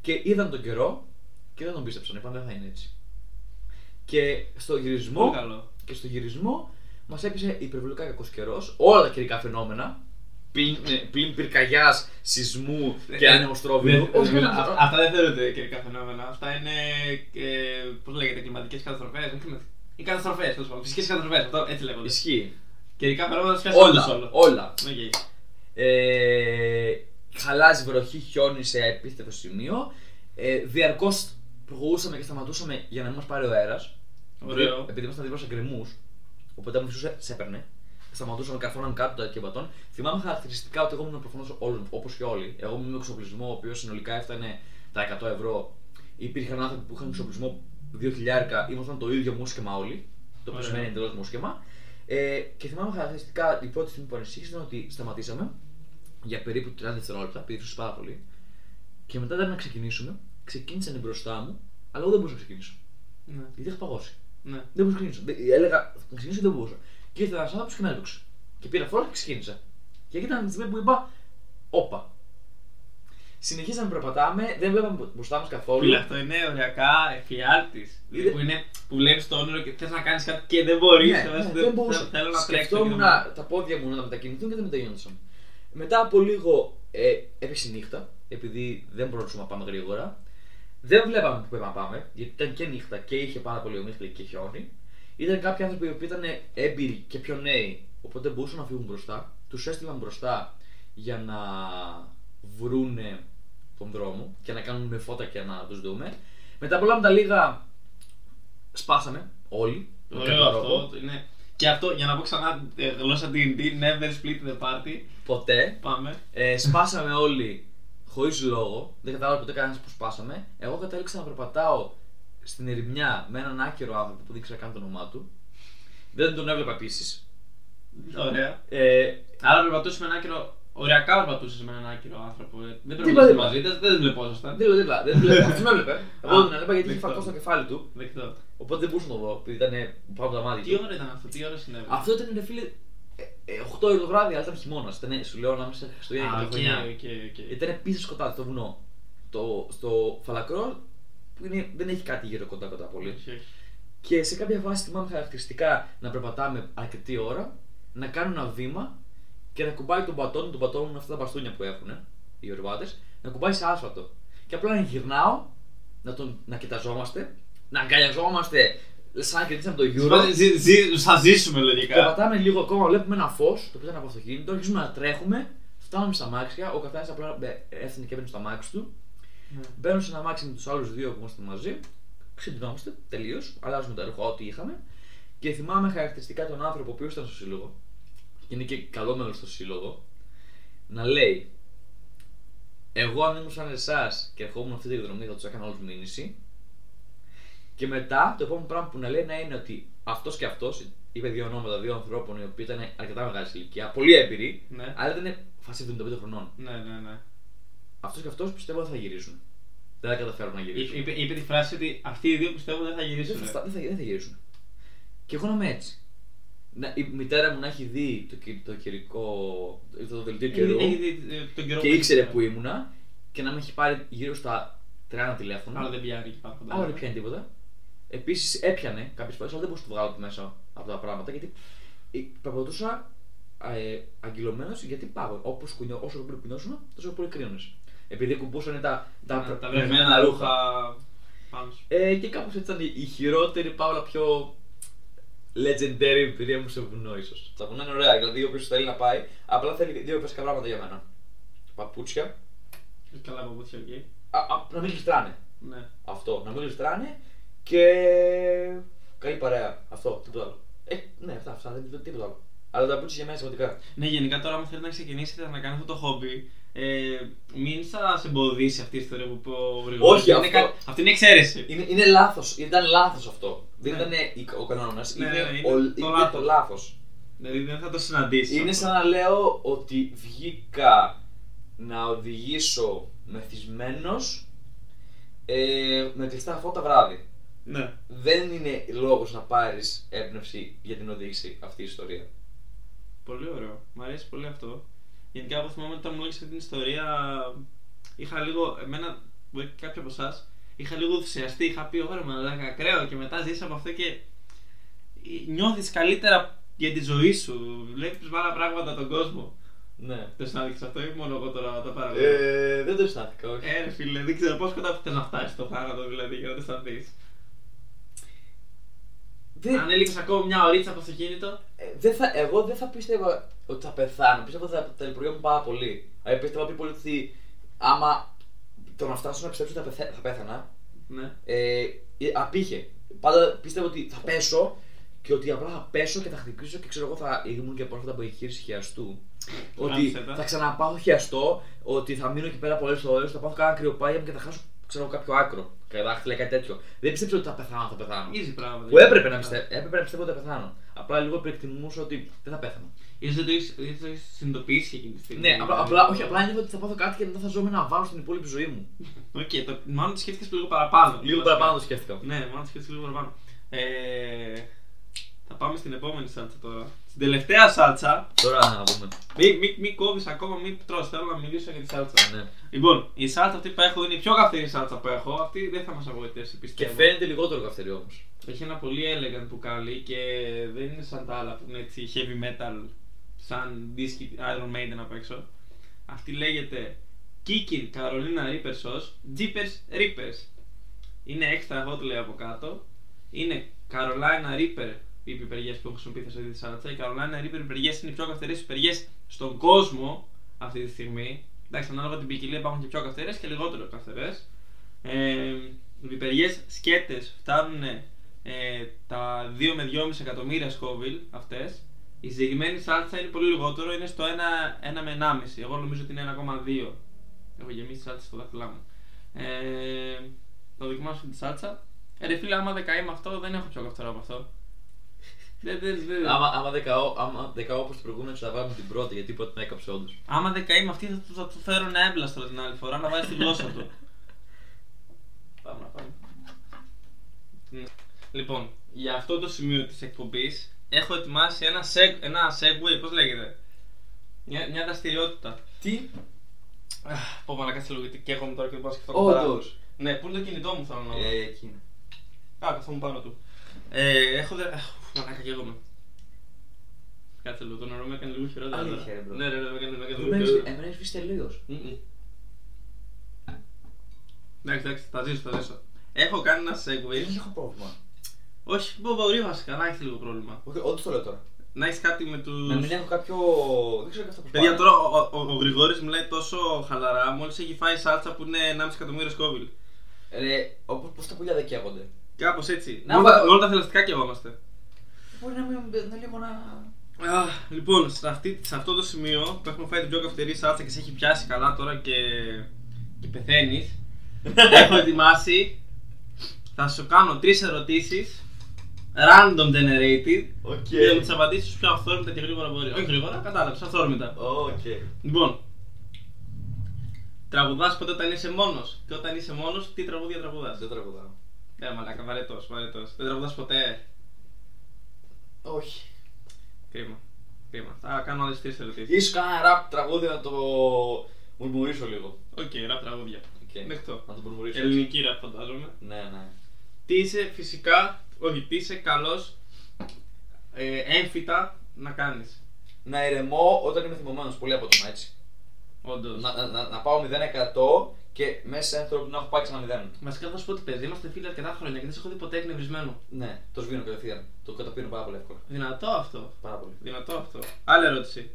και είδαν τον καιρό και δεν τον πίστεψαν. Είπαν δεν θα είναι έτσι. Και στο γυρισμό Πολύ καλό. και στο γυρισμό μας έπεισε υπερβολικά κακός καιρός, όλα τα καιρικά φαινόμενα. Πλην, ε, πλην πυρκαγιάς, σεισμού και Ε, ανεμοστρόβιλου. δεν- Όχι, δεν- όχι, α- όχι. Αυτά δεν θεωρούνται καιρικά φαινόμενα. Αυτά είναι. Ε, Πώς λέγεται, κλιματικές καταστροφές. Οι καταστροφές, τέλος πάντων. Φυσικές καταστροφές. Αυτό έτσι λέγονται. Ισχύει. Καιρικά φαινόμενα θα όλο. Όλα. όλα. Οκ. Ε, χαλάζι, βροχή, χιόνι σε επίθετο σημείο. Ε, Διαρκώς προχωρούσαμε και σταματούσαμε για να μην μας πάρει ο αέρας. Ωραίο. Επειδή ήμασταν δίπλα σε γκρεμούς, οπότε αν φυσούσε, σε έπαιρνε. Σταματούσαμε, καρφώναν κάτω τα μπατόν. Θυμάμαι χαρακτηριστικά ότι εγώ ήμουν προφανώς όπως και όλοι. Εγώ ήμουν με εξοπλισμό, ο οποίος συνολικά έφτανε τα 100 ευρώ. Υπήρχαν άνθρωποι που είχαν εξοπλισμό 2 χιλιάρικα, ήμασταν το ίδιο μουσκεμα όλοι. Το οποίο Ωραία. σημαίνει εντελώς μουσκεμα. Ε, και θυμάμαι χαρακτηριστικά η πρώτη στιγμή που ανησύχησε ήταν ότι σταματήσαμε για περίπου 30 δευτερόλεπτα, επειδή ήσουν πάρα πολύ. Και μετά ήταν να ξεκινήσουμε, ξεκίνησαν μπροστά μου, αλλά εγώ δεν μπορούσα να ξεκινήσω. Ναι. Γιατί είχα παγώσει. Ναι. Δεν μπορούσα να ξεκινήσω. Δεν- Έλεγα θα ξεκινήσω και δεν μπορούσα. Και ήρθε ένας άνθρωπος και με έδειξε. Και πήρα φόρα και ξεκίνησα. Και εκεί ήταν τη στιγμή που είπα, Όπα. Συνεχίσαμε να περπατάμε, δεν βλέπαμε μπροστά μας καθόλου. Φίλε, αυτό είναι οριακά εφιάλτης. Είδε- Που, είναι, που βλέπεις το όνειρο και θες να κάνεις κάτι και δεν μπορείς. Ναι, ναι, δεν μπορούσα. Θέλω να τρέξω. Σκεφτόμουν και δεν τα πόδια μου να μετακινηθούν και δεν μεταγίνονταν. Μετά από λίγο ε, έπεσε η νύχτα, επειδή δεν μπορούσαμε να πάμε γρήγορα. Δεν βλέπαμε που πρέπει να πάμε, γιατί ήταν και νύχτα και είχε πάρα πολύ ομίχλη και χιόνι. Ήταν κάποιοι άνθρωποι που ήταν έμπειροι και πιο νέοι, οπότε μπορούσαν να φύγουν μπροστά. Τους έστειλαν μπροστά για να βρούνε τον δρόμο και να κάνουν με φώτα και να τους δούμε. Μετά από όλα με τα λίγα Σπάσαμε όλοι. με Ωραίο κάποιο τρόπο. αυτό. Είναι... Και αυτό, για να πω ξανά ε, γλώσσα D&D, never split the party. Ποτέ. Πάμε. Ε, σπάσαμε όλοι χωρίς λόγο. Δεν κατάλαβα ποτέ κανένας που σπάσαμε. Εγώ κατέληξα να περπατάω στην ερημιά με έναν άκυρο άνθρωπο που δεν ήξερα καν το όνομά του. Δεν τον έβλεπα επίσης. Ωραία. Ε, Άρα περπατούσε με ένα άκυρο. Οριακά περπατούσες με έναν άκυρο άνθρωπο. ε. Δεν Τίποτα, περπατούσες τίποτα. μαζί, δεν, δεν βλεπόσασταν. δίπλα δίπλα. Δεν βλέπω. Αυτός με έβλεπε. Εγώ Α, δεν έβλεπα γιατί είχε δεκτό. φακό στο κεφάλι του. Δεκτό. Οπότε δεν μπορούσα να το δω επειδή ήταν πάνω από τα μάτια Τι του. ώρα ήταν αυτό, τι ώρα συνέβη; Αυτό ήταν ρε φίλε 8 ώρα το βράδυ, αλλά ήταν χειμώνας. Ήταν, σου λέω ανάμεσα σε Χριστούγεννα Α, και οκ, Πρωτοχρονιά. OK, OK. Ήταν πίσσα σκοτάδι στο βουνό. Το, στο φαλακρό που είναι, δεν έχει κάτι γύρω κοντά κοντά πολύ. Όχι, όχι. Και σε κάποια φάση θυμάμαι χαρακτηριστικά να περπατάμε αρκετή ώρα, να κάνω ένα βήμα και να κουμπάει τον πατόν, τον πατόν είναι αυτά τα μπαστούνια που έχουν οι ορβάτες, να κουμπάει σε άσφαλτο. Και απλά να γυρνάω, να, τον, να κοιταζόμαστε, να αγκαλιαζόμαστε σαν να κερδίσαμε το Euro. Ζη- ζη- Θα ζήσουμε λογικά. Περπατάμε λίγο ακόμα, βλέπουμε ένα φως, το οποίο ήταν από αυτοκίνητο, αρχίζουμε να τρέχουμε, φτάνουμε στα μάξια, ο καθένας απλά μπε- έφτανε και έμπαινε στο αμάξι του. Ναι. Μπαίνω σε ένα αμάξι με τους άλλους δύο που είμαστε μαζί, ξυπνόμαστε τελείως, αλλάζουμε τα ρούχα ό,τι είχαμε. Και θυμάμαι χαρακτηριστικά τον άνθρωπο ο οποίο ήταν στο σύλλογο, και είναι και καλό μέλος στο σύλλογο, να λέει: Εγώ αν ήμουν σαν εσάς και ερχόμουν αυτή τη δρομή θα τους έκανα όλους μήνυση. Και μετά το επόμενο πράγμα που να λέει να είναι ότι αυτός και αυτός, είπε δύο ονόματα δύο ανθρώπων οι οποίοι ήταν αρκετά μεγάλης ηλικία, πολύ έμπειροι, Ναι. αλλά ήταν φάση 75 χρονών. Ναι, ναι, ναι. Αυτός και αυτός πιστεύω δεν θα γυρίσουν. Δεν θα καταφέρουν να γυρίσουν. Είπε, είπε τη φράση ότι αυτοί οι δύο πιστεύω δεν θα Δεν γυρίσουν. θα, δεν, θα, δεν θα γυρίσουν. Και εγώ να είμαι έτσι. Να, η μητέρα μου να έχει δει το, κυ- το καιρικό. το δελτίο Έχει καιρού δει- έχει δει, ε, τον καιρό και που ήξερε έχει. που ήμουνα και να με έχει πάρει γύρω στα 30 τηλέφωνα. Άλλο δεν πιάνει εκεί πάνω. Άλλο δεν πιάνει τίποτα. Επίσης έπιανε κάποιες φορές, αλλά δεν μπορούσα να το βγάλω από μέσα από τα πράγματα γιατί ε, περπατούσα ε, αγκυλωμένο γιατί πάω. Όπως κουνιώ, όσο πολύ κουνιώσουν, τόσο πολύ κρίνωνε. Επειδή κουμπούσαν τα, τα, Τα, τα βρεμένα ρούχα πάνω σου. Ε, και κάπως έτσι ήταν η χειρότερη παύλα πιο legendary εμπειρία μου σε βουνό, ίσως. Τα βουνά είναι ωραία, δηλαδή όποιος θέλει να πάει, απλά θέλει δύο βασικά πράγματα για μένα. Παπούτσια, Καλά παπούτσια εκεί. α, α, να μην γλιστράνε. Ναι. Αυτό, να μην γλιστράνε και. καλή παρέα. Αυτό, τίποτα άλλο. Ε, ναι, αυτά, αυτά, δεν δεν- τίποτα άλλο. Αλλά τα παπούτσια για μένα είναι σημαντικά. Ναι, γενικά τώρα, αν θέλετε να ξεκινήσετε να κάνετε αυτό το χόμπι, ε, μην σα εμποδίσει αυτή η ιστορία που είπε ο Γρηγόρης. Όχι, είναι αυτό- κα- Αυτή είναι εξαίρεση. Είναι, είναι λάθος, ήταν λάθος αυτό. Δεν Ναι. ήταν ο κανόνας, Ναι, είναι, ναι, ο- είναι το είναι λάθος. το λάθος. Δηλαδή δεν θα το συναντήσει. Είναι σαν να λέω ότι βγήκα να οδηγήσω μεθυσμένος ε, με κλειστά φώτα βράδυ. Ναι. Δεν είναι λόγος να πάρεις έμπνευση για την οδήγηση αυτή η ιστορία. Πολύ ωραίο. Μ' αρέσει πολύ αυτό. Γενικά, εγώ θυμάμαι όταν μου λέγεις αυτή την ιστορία, είχα λίγο. Εμένα, μπορεί και κάποιοι από εσάς, είχα λίγο ενθουσιαστεί. Είχα πει: Ωραία, μαλάκα, ακραίο. Και μετά ζήσαμε αυτό και νιώθεις καλύτερα για τη ζωή σου. Βλέπεις άλλα πράγματα τον κόσμο. Ναι. Το συνάδειξε αυτό ή μόνο εγώ τώρα τα παραλέω. Ε, δεν το αισθάνθηκα, όχι. Ε, ρε φίλε, δεν ξέρω πώς κοντά θε να φτάσεις στο θάνατο δηλαδή για να το αισθανθείς. Δεν, Αν έλειξε ακόμα μια ωρίτσα από το αυτοκίνητο. ε, δεν θα, εγώ δεν θα πίστευα ότι θα πεθάνω. Πίστευα ότι θα ταλαιπωριόμουν πάρα πολύ. Δηλαδή πίστευα πιο πολύ ότι άμα το να φτάσω να πιστέψω ότι θα, πεθα- θα πέθανα, Ναι. ε, ε, απήχε. Πάντα πίστευα ότι θα πέσω και ότι απλά θα πέσω και θα χτυπήσω και ξέρω εγώ θα ήμουν και πρόσφατα από εγχείρηση χιαστού. ότι Γάμησέ τα. θα ξαναπάθω χιαστό, ότι θα μείνω εκεί πέρα πολλές ώρες, θα πάθω κανένα κρυοπάγημα και θα χάσω ξέρω, εγώ, κάποιο άκρο. Κατά δάχτυλα ή κάτι τέτοιο. Δεν πίστεψα ότι θα πεθάνω, θα πεθάνω. Easy πράγμα. Που έπρεπε να, πιστεύω, έπρεπε να πιστεύω ότι θα πεθάνω. Απλά λίγο υπερεκτιμούσα ότι δεν θα πέθανα. Ίσως δεν το έχεις συνειδητοποιήσει εκείνη τη στιγμή. Ναι, απλά, απλά, όχι, απλά νιώθω ότι θα πάθω κάτι και μετά θα ζω με ένα βάρος στην υπόλοιπη ζωή μου. Οκ, το, μάλλον το σκέφτηκες λίγο παραπάνω. Λίγο παραπάνω το σκέφτηκα. Ναι, μάλλον το σκέφτηκες λίγο παραπάνω. Ε, θα πάμε στην επόμενη σάλτσα τώρα. Στην τελευταία σάλτσα. Τώρα να δούμε. Μην μη, μη κόβεις ακόμα, μην τρως, Θέλω να μιλήσω για τη σάλτσα. Ναι. Λοιπόν, η σάλτσα αυτή που έχω είναι η πιο καυτερή σάλτσα που έχω. Αυτή δεν θα μας απογοητεύσει, Και πιστεύω. φαίνεται λιγότερο καυτερή όμως. Έχει ένα πολύ elegant μπουκάλι και δεν είναι σαν τα άλλα που είναι έτσι heavy metal, σαν δίσκη Iron Maiden απ' έξω. Αυτή λέγεται Kikin Carolina Reaper Sauce Jeepers Reapers. Είναι extra hot λέει από κάτω. Είναι Carolina Reaper οι πιπεριέ που έχω χρησιμοποιήσει σε αυτή τη σάλατσα. Οι Carolina Reaper πιπεριέ είναι οι πιο καυτερές πιπεριέ στον κόσμο αυτή τη στιγμή. Εντάξει, ανάλογα την ποικιλία υπάρχουν και πιο καυτερές και λιγότερο καυτερές. Ε, οι πιπεριέ σκέτες φτάνουν ε, τα 2 με 2,5 εκατομμύρια Scoville αυτές. Η συγκεκριμένη σάλτσα είναι πολύ λιγότερο, είναι στο 1, 1 με 1,5. Εγώ νομίζω ότι είναι 1,2. Έχω γεμίσει σάλτσα στο δάχτυλά μου. Ε, θα δοκιμάσω τη σάλτσα. Ε, ρε φίλε, άμα δεν καεί με αυτό, δεν έχω πιο καυτερό από αυτό. Δεν, δεν, δεν. Άμα, άμα δεν καώ, άμα δεν καώ όπως την προηγούμενη, θα βάλουμε την πρώτη γιατί πρώτη με έκαψε όντως. Άμα δεν καεί με αυτή, θα του, θα του φέρω ένα έμπλαστρο την άλλη φορά να βάζει τη γλώσσα του. Πάμε να πάμε. Λοιπόν, για αυτό το σημείο της εκπομπής έχω ετοιμάσει ένα, seg, ένα segue, πώς λέγεται; Μια, μια δραστηριότητα. Τι; Αχ, Πω μαλακά σε λίγο γιατί καίγομαι τώρα και δεν μπορώ να σκεφτώ καθαρά. Όντως. Ναι, πού είναι το κινητό μου θέλω να δω. Ε, εκεί είναι. Α, καθόμουν πάνω του. Ε, έχω δε... Αχ, μαλάκα καίγομαι. Κάτσε λίγο, το νερό με έκανε λίγο χειρότερα. Αλήθεια, τώρα. ρε, bro. Ναι, ρε, ρε, με έκανε, με έκανε λίγο Εμένα χειρότερα. εμένα έχει φύσει τελείως. Μμμ. Εντάξει, εντάξει, θα ζήσω, θα ζήσω. Έχω κάνει ένα Δεν segue. έχω πρόβλημα. Όχι, μπορεί βασικά να έχεις λίγο πρόβλημα. Όχι, όντως το λέω τώρα. Να έχεις κάτι με του. Να μην έχω κάποιο. Δεν ξέρω και αυτό που Παιδιά, τώρα ο, ο, ο, ο Γρηγόρης μιλάει τόσο χαλαρά μόλις έχει φάει σάλτσα που είναι 1,5 εκατομμύριο σκόβιλ. Ρε, όπως πώς τα πουλιά δεν καίγονται. Κάπως έτσι. Να Με όλα, βα- με όλα τα θηλαστικά καιγόμαστε. Μπορεί να μην να λίγο να. Αχ, λοιπόν, σε, αυτή, σε αυτό το σημείο που έχουμε φάει την πιο καυτερή σάλτσα και σε έχει πιάσει καλά τώρα και, και πεθαίνεις, [LAUGHS] έχω ετοιμάσει. Θα σου κάνω τρεις ερωτήσεις random generated OK. και θα μου τις απαντήσεις πιο αυθόρμητα και γρήγορα μπορεί. Όχι γρήγορα, κατάλαβες, αυθόρμητα. Οκ. Λοιπόν, τραγουδάς ποτέ όταν είσαι μόνος; Και όταν είσαι μόνος τι τραγούδια τραγουδάς; Δεν τραγουδάω. Ναι, μαλάκα, βαρετός, βαρετός. Δεν τραγουδάς ποτέ; Όχι. Κρίμα. Κρίμα. Θα κάνω άλλες τρεις ερωτήσεις. Ίσως κάνα ραπ τραγούδι να το μουρμουρίσω λίγο. Οκ, ραπ τραγούδια. Οκ. Δεχτώ. Να το μουρμουρίσω. Ελληνική ραπ φαντάζομαι. Ναι, ναι. Τι είσαι φυσικά, όχι, τι είσαι καλός ε, έμφυτα να κάνεις. Να ηρεμώ όταν είμαι θυμωμένος πολύ απότομα έτσι. Όντως. Να, να, να, να πάω 0% και μέσα σε άνθρωπο να έχω πάει ξανά 0. Βασικά θα σου πω ότι παιδί, είμαστε φίλοι αρκετά χρόνια και δεν σε έχω δει ποτέ εκνευρισμένο. Ναι, το σβήνω κατευθείαν. Το καταπίνω πάρα πολύ εύκολα. Δυνατό αυτό. Πάρα πολύ. Δυνατό αυτό. Άλλη ερώτηση.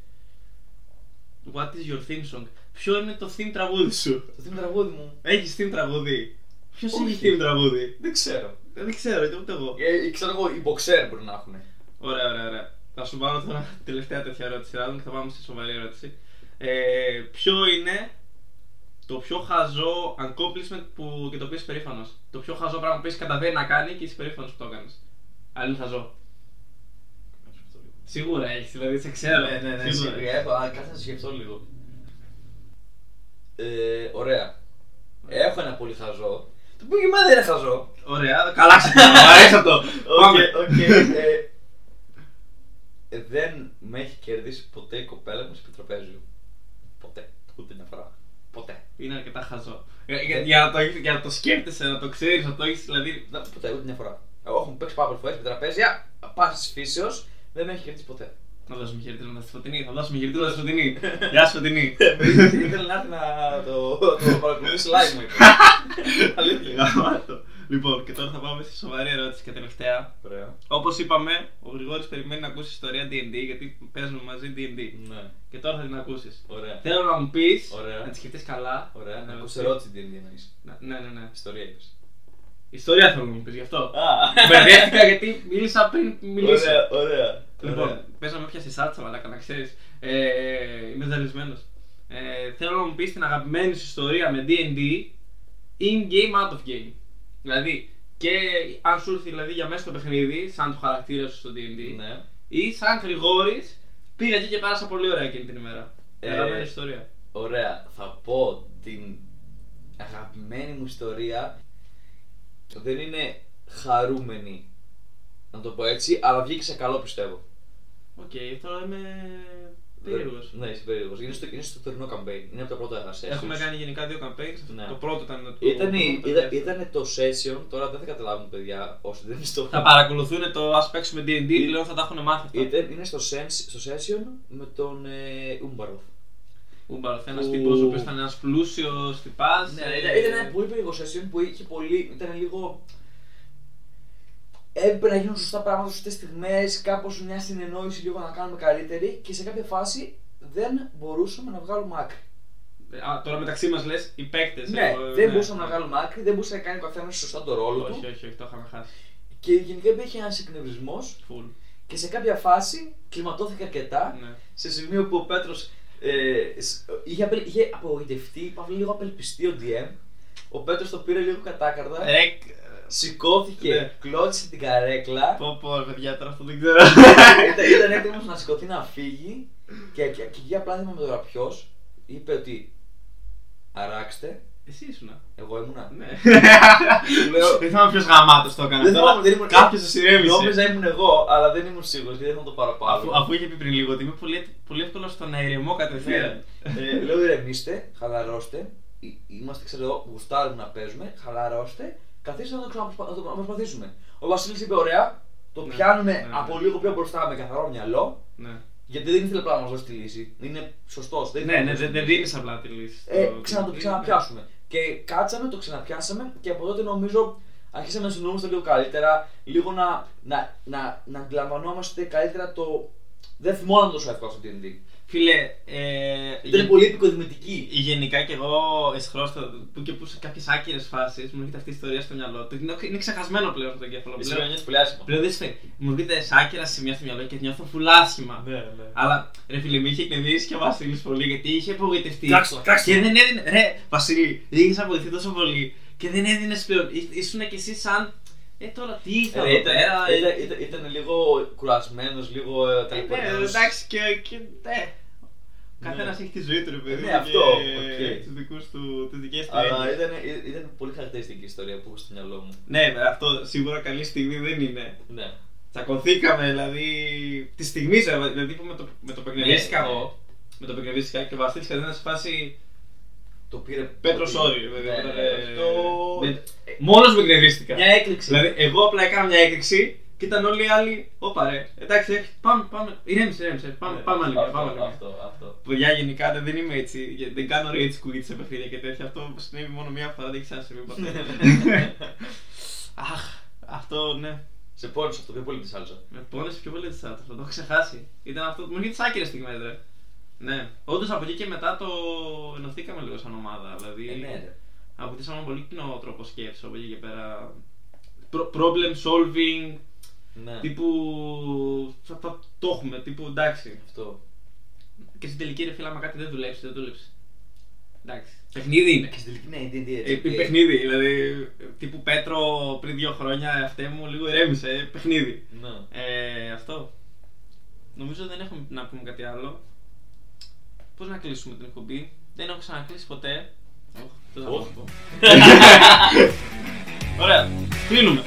What is your theme song? Ποιο είναι το theme τραγούδι σου; Το θύμιο τραγούδι μου. Έχεις theme τραγούδι; Ποιος Όχι. έχει theme τραγούδι; Δεν ξέρω. Ε, Δεν ξέρω, ούτε ούτε εγώ. Ε, ξέρω εγώ, οι boxer μπορεί να έχουν. Ωραία, ωραία, ωραία. Θα σου βάλω τώρα την [LAUGHS] τελευταία τέτοια ερώτηση random και θα πάμε στη σοβαρή ερώτηση. Ε, ποιο είναι το πιο χαζό accomplishment που και το οποίο είσαι περήφανος. Το πιο χαζό πράγμα που έχεις καταφέρει να κάνει και είσαι περήφανος που το έκανες. Αν είναι χαζό. Σίγουρα έχεις, δηλαδή σε ξέρω. Ναι, ναι, ναι, Σίγουρα. σίγουρα. Έχω, α, κάτσε να σκεφτώ λίγο. Ε, ωραία. Έχω ένα πολύ χαζό. Το που δεν είναι χαζό. Ωραία, καλά ξεκινάμε. Μου αρέσει αυτό. [LAUGHS] Πάμε. OK, OK, ε, ε, δεν με έχει κερδίσει ποτέ η κοπέλα μου σε επιτραπέζιο. Ποτέ. Ούτε μια φορά. Ποτέ. Είναι αρκετά χαζό. Για, για, για να το, έχεις- για να το σκέφτεσαι, να το ξέρεις, να το έχεις δηλαδή. Να, ποτέ, ούτε μια φορά. Εγώ έχω παίξει πάρα πολλές φορές επιτραπέζια, πάσης φύσεως, δεν με έχει κερδίσει ποτέ. Να δώσουμε χαιρετίσματα στη Φωτεινή. Θα δώσουμε χαιρετίσματα στη Φωτεινή. Γεια σου, Φωτεινή. Ήθελε να έρθει να το, το παρακολουθήσει live μου. είπε. Αλήθεια. [LAUGHS] Γαμάτο. Λοιπόν, και τώρα θα πάμε στη σοβαρή ερώτηση και τελευταία. Ωραία. Όπως είπαμε, ο Γρηγόρης περιμένει να ακούσει ιστορία DD γιατί παίζουμε μαζί DD. Ναι. Και τώρα θα την ακούσεις. Ωραία. Θέλω να μου πεις, Ωραία. να τη σκεφτείς καλά. Ωραία. Να Ναι, ακούσεις οκ. ερώτηση τι εννοείς. Ναι, ναι, ναι. ναι. Ιστορία είπες. Ιστορία θέλω να μου πεις γι' αυτό. Α. Μπερδεύτηκα γιατί μίλησα πριν μιλήσω. Ωραία, ωραία. Λοιπόν, Ωραία. πες να με πιάσει σάλτσα, μαλάκα, να ξέρεις. Ε, είμαι ζαλισμένο. Ε, θέλω να μου πεις την αγαπημένη σου ιστορία με DD in game, out of game. Δηλαδή, και αν σου ήρθε δηλαδή, για μέσα στο παιχνίδι, σαν το χαρακτήρα σου στο DD, Ναι. ή σαν Γρηγόρης, πήγα εκεί και πέρασα πολύ ωραία εκείνη την ημέρα. Ε, Αγαπημένη ιστορία. Ωραία. Θα πω την αγαπημένη μου ιστορία. Δεν είναι χαρούμενη. Να το πω έτσι, αλλά βγήκε σε καλό πιστεύω. Οκ, τώρα είμαι περίεργος. Ναι, είσαι περίεργος. Είναι στο, είναι στο τωρινό campaign. Είναι από τα πρώτα sessions. Έχουμε κάνει γενικά δύο campaigns. Ναι. Το πρώτο ήταν το. Ήταν, το- το- ήταν, ήταν το session, τώρα δεν θα καταλάβουν παιδιά όσοι δεν είναι στο. Θα παρακολουθούν το ας παίξουμε DD, πλέον θα τα έχουν μάθει αυτά. Ήταν, είναι στο, sens, στο session με τον ε, Ούμπαροφ. Ούμπαροφ, ένας Που- τύπος ο οποίος ήταν ένας πλούσιος τυπάς. Ναι, ήταν, ήταν ένα πολύ περίεργο session που είχε πολύ. ήταν λίγο. Έπρεπε να γίνουν σωστά πράγματα στις σωστές στιγμές, κάπως μια συνεννόηση λίγο να κάνουμε καλύτερη και σε κάποια φάση δεν μπορούσαμε να βγάλουμε άκρη. Α, τώρα μεταξύ μας λες οι παίκτες. Ναι, δεν μπορούσαμε να βγάλουμε άκρη, δεν μπορούσε να κάνει ο καθένας σωστά το ρόλο Όχι, του. όχι, όχι, το είχαμε χάσει. Και γενικά υπήρχε ένας εκνευρισμός Full. και σε κάποια φάση κλιματώθηκε αρκετά Ναι. σε σημείο που ο Πέτρος ε, σ- είχε, απελ- είχε απογοητευτεί, παύλα λίγο απελπιστεί ο DM. Ο Πέτρος το πήρε λίγο κατάκαρδα. Ρε, Σηκώθηκε, Ναι. κλώτησε την καρέκλα. πω πω ρε παιδιά τώρα αυτό δεν ξέρω. [LAUGHS] ήταν, ήταν έτοιμος να σηκωθεί να φύγει και, και, και εκεί απλά δεν θυμάμαι τώρα ποιος είπε ότι αράξτε. Εσύ ήσουνα. Εγώ ήμουνα. Ναι. [LAUGHS] Του λέω, Δεν θυμάμαι ποιος γαμάτος το έκανε. Δεν Τώρα θυμάμαι, δεν ήμουν- Κάποιος το Νόμιζα ηρέμησε. ήμουν εγώ, αλλά δεν ήμουν σίγουρος γιατί δεν θα το πάρω πάνω. Αφού, αφού είχε πει πριν λίγο ότι είμαι πολύ, πολύ εύκολος στο να ηρεμώ κατευθείαν. ε, λέω ηρεμήστε, χαλαρώστε. Εί- Είμαστε, ξέρω εγώ, γουστάρουμε να παίζουμε. Χαλαρώστε. Καθίστε να το ξαναπροσπα- να το να προσπαθήσουμε. Ο Βασίλης είπε: Ωραία, το Ναι, πιάνουμε ναι, από ναι. λίγο πιο μπροστά με καθαρό μυαλό. Ναι. Γιατί δεν ήθελε απλά να μας δώσει τη λύση. Είναι σωστός. Δεν Ναι, ναι, δεν δεν δίνεις απλά τη λύση. Ε, στο- ξανα, το ξαναπιάσουμε. Και κάτσαμε, το ξαναπιάσαμε και από τότε νομίζω αρχίσαμε να συνεννοούμαστε λίγο καλύτερα. Λίγο να, να, να, να αντιλαμβανόμαστε καλύτερα το. Δεν θυμόμαστε τόσο εύκολα στο DD. Φίλε, ε, Ήταν γε- πολύ επικοδημητική. γενικά κι εγώ εσχρώστα που και που σε κάποιες άκυρες φάσεις μου έρχεται αυτή η ιστορία στο μυαλό του. Είναι, είναι ξεχασμένο πλέον στο εγκέφαλο. Εσύ Πλέον, με νιώθεις πολύ άσχημα. πλέον δεν σε Μου έρχεται σε άκυρα σημεία στο μυαλό και νιώθω φουλάσχημα. Ναι, ναι. Αλλά ρε φίλε, με είχε εκνευρίσει και ο Βασίλης πολύ γιατί είχε απογοητευτεί. Κράξτε το, κράξτε Και το. δεν έδινε. Ρε, Βασίλη, είχες απογοητευτεί τόσο πολύ και δεν έδινες πλέον. Ήσ- Ήσουν κι εσύ σαν. Ε, τώρα τι θα Ε, δω ήταν, πέρα. ε, ήταν, ήταν, ήταν λίγο κουρασμένος, λίγο ε, ε, ναι, ταλαιπωρημένος. εντάξει και. και ναι. Ο καθένας Ναι. έχει τη ζωή του, ρε παιδί. Ναι, αυτό, Και οκ. τους δικούς του, τις δικές του Αλλά έννοιες. ήταν, ε, ήταν πολύ χαρακτηριστική η ιστορία που έχω στο μυαλό μου. Ναι, αυτό σίγουρα καλή στιγμή δεν είναι. Ναι. Τσακωθήκαμε, δηλαδή. Τη στιγμή, δηλαδή που με το, με το που εκνευρίστηκα Ναι, ναι. εγώ. Με το που εκνευρίστηκα και ο Βασίλης ήταν σε φάση. Το πήρε. Πέτρο το sorry, πήρε. ρε παιδί. Ναι, ήταν, ναι, ε, αυτό. δεν- Μόνος μου εκνευρίστηκα. Μια έκρηξη. Δηλαδή, εγώ απλά έκανα μια έκρηξη και ήταν όλοι οι άλλοι. Όπα ρε. Εντάξει, ε, πάμε, πάμε. Ηρέμησε, ηρέμησε. Πάμε, Ναι, πάμε άλλη μια, αυτό, πάμε άλλη μια. Αυτό, αυτό. Παιδιά, γενικά δεν, δεν είμαι έτσι. για- Δεν κάνω rage quit σε παιχνίδια και τέτοια. Αυτό συνέβη μόνο μία φορά, δεν έχει ξανασυμβεί ποτέ. Αχ, αυτό ναι. Σε πόνισε αυτό πιο πολύ της σάλτσα. Με πόνεσε πιο πολύ της σάλτσα. Το έχω ξεχάσει. Ήταν αυτό. Μου έρχεται τι άκυρε στιγμέ, ρε. Ναι. Όντως από εκεί και μετά το ενωθήκαμε λίγο σαν ομάδα. Δηλαδή, Ε, ναι, ρε. αποκτήσαμε ένα πολύ κοινό τρόπο σκέψης από εκεί και πέρα. Προ- problem solving, Ναι. τύπου. Θα, θα το έχουμε, τύπου εντάξει. Αυτό. Και στην τελική ρε φίλα, άμα κάτι δεν δουλέψει, δεν δουλέψει. Εντάξει. Παιχνίδι είναι. Και στην τελική ναι, είναι Ε, έτσι. παιχνίδι, δηλαδή τύπου Πέτρο πριν δύο χρόνια αυτέ μου λίγο ηρέμησε, ε, παιχνίδι. Ναι. Ε, αυτό. Νομίζω δεν έχουμε να πούμε κάτι άλλο. Πώς να κλείσουμε την εκπομπή; Δεν έχω ξανακλείσει ποτέ. Οχ, δεν θα Οχ. πω. [LAUGHS] Ωραία. Κλείνουμε.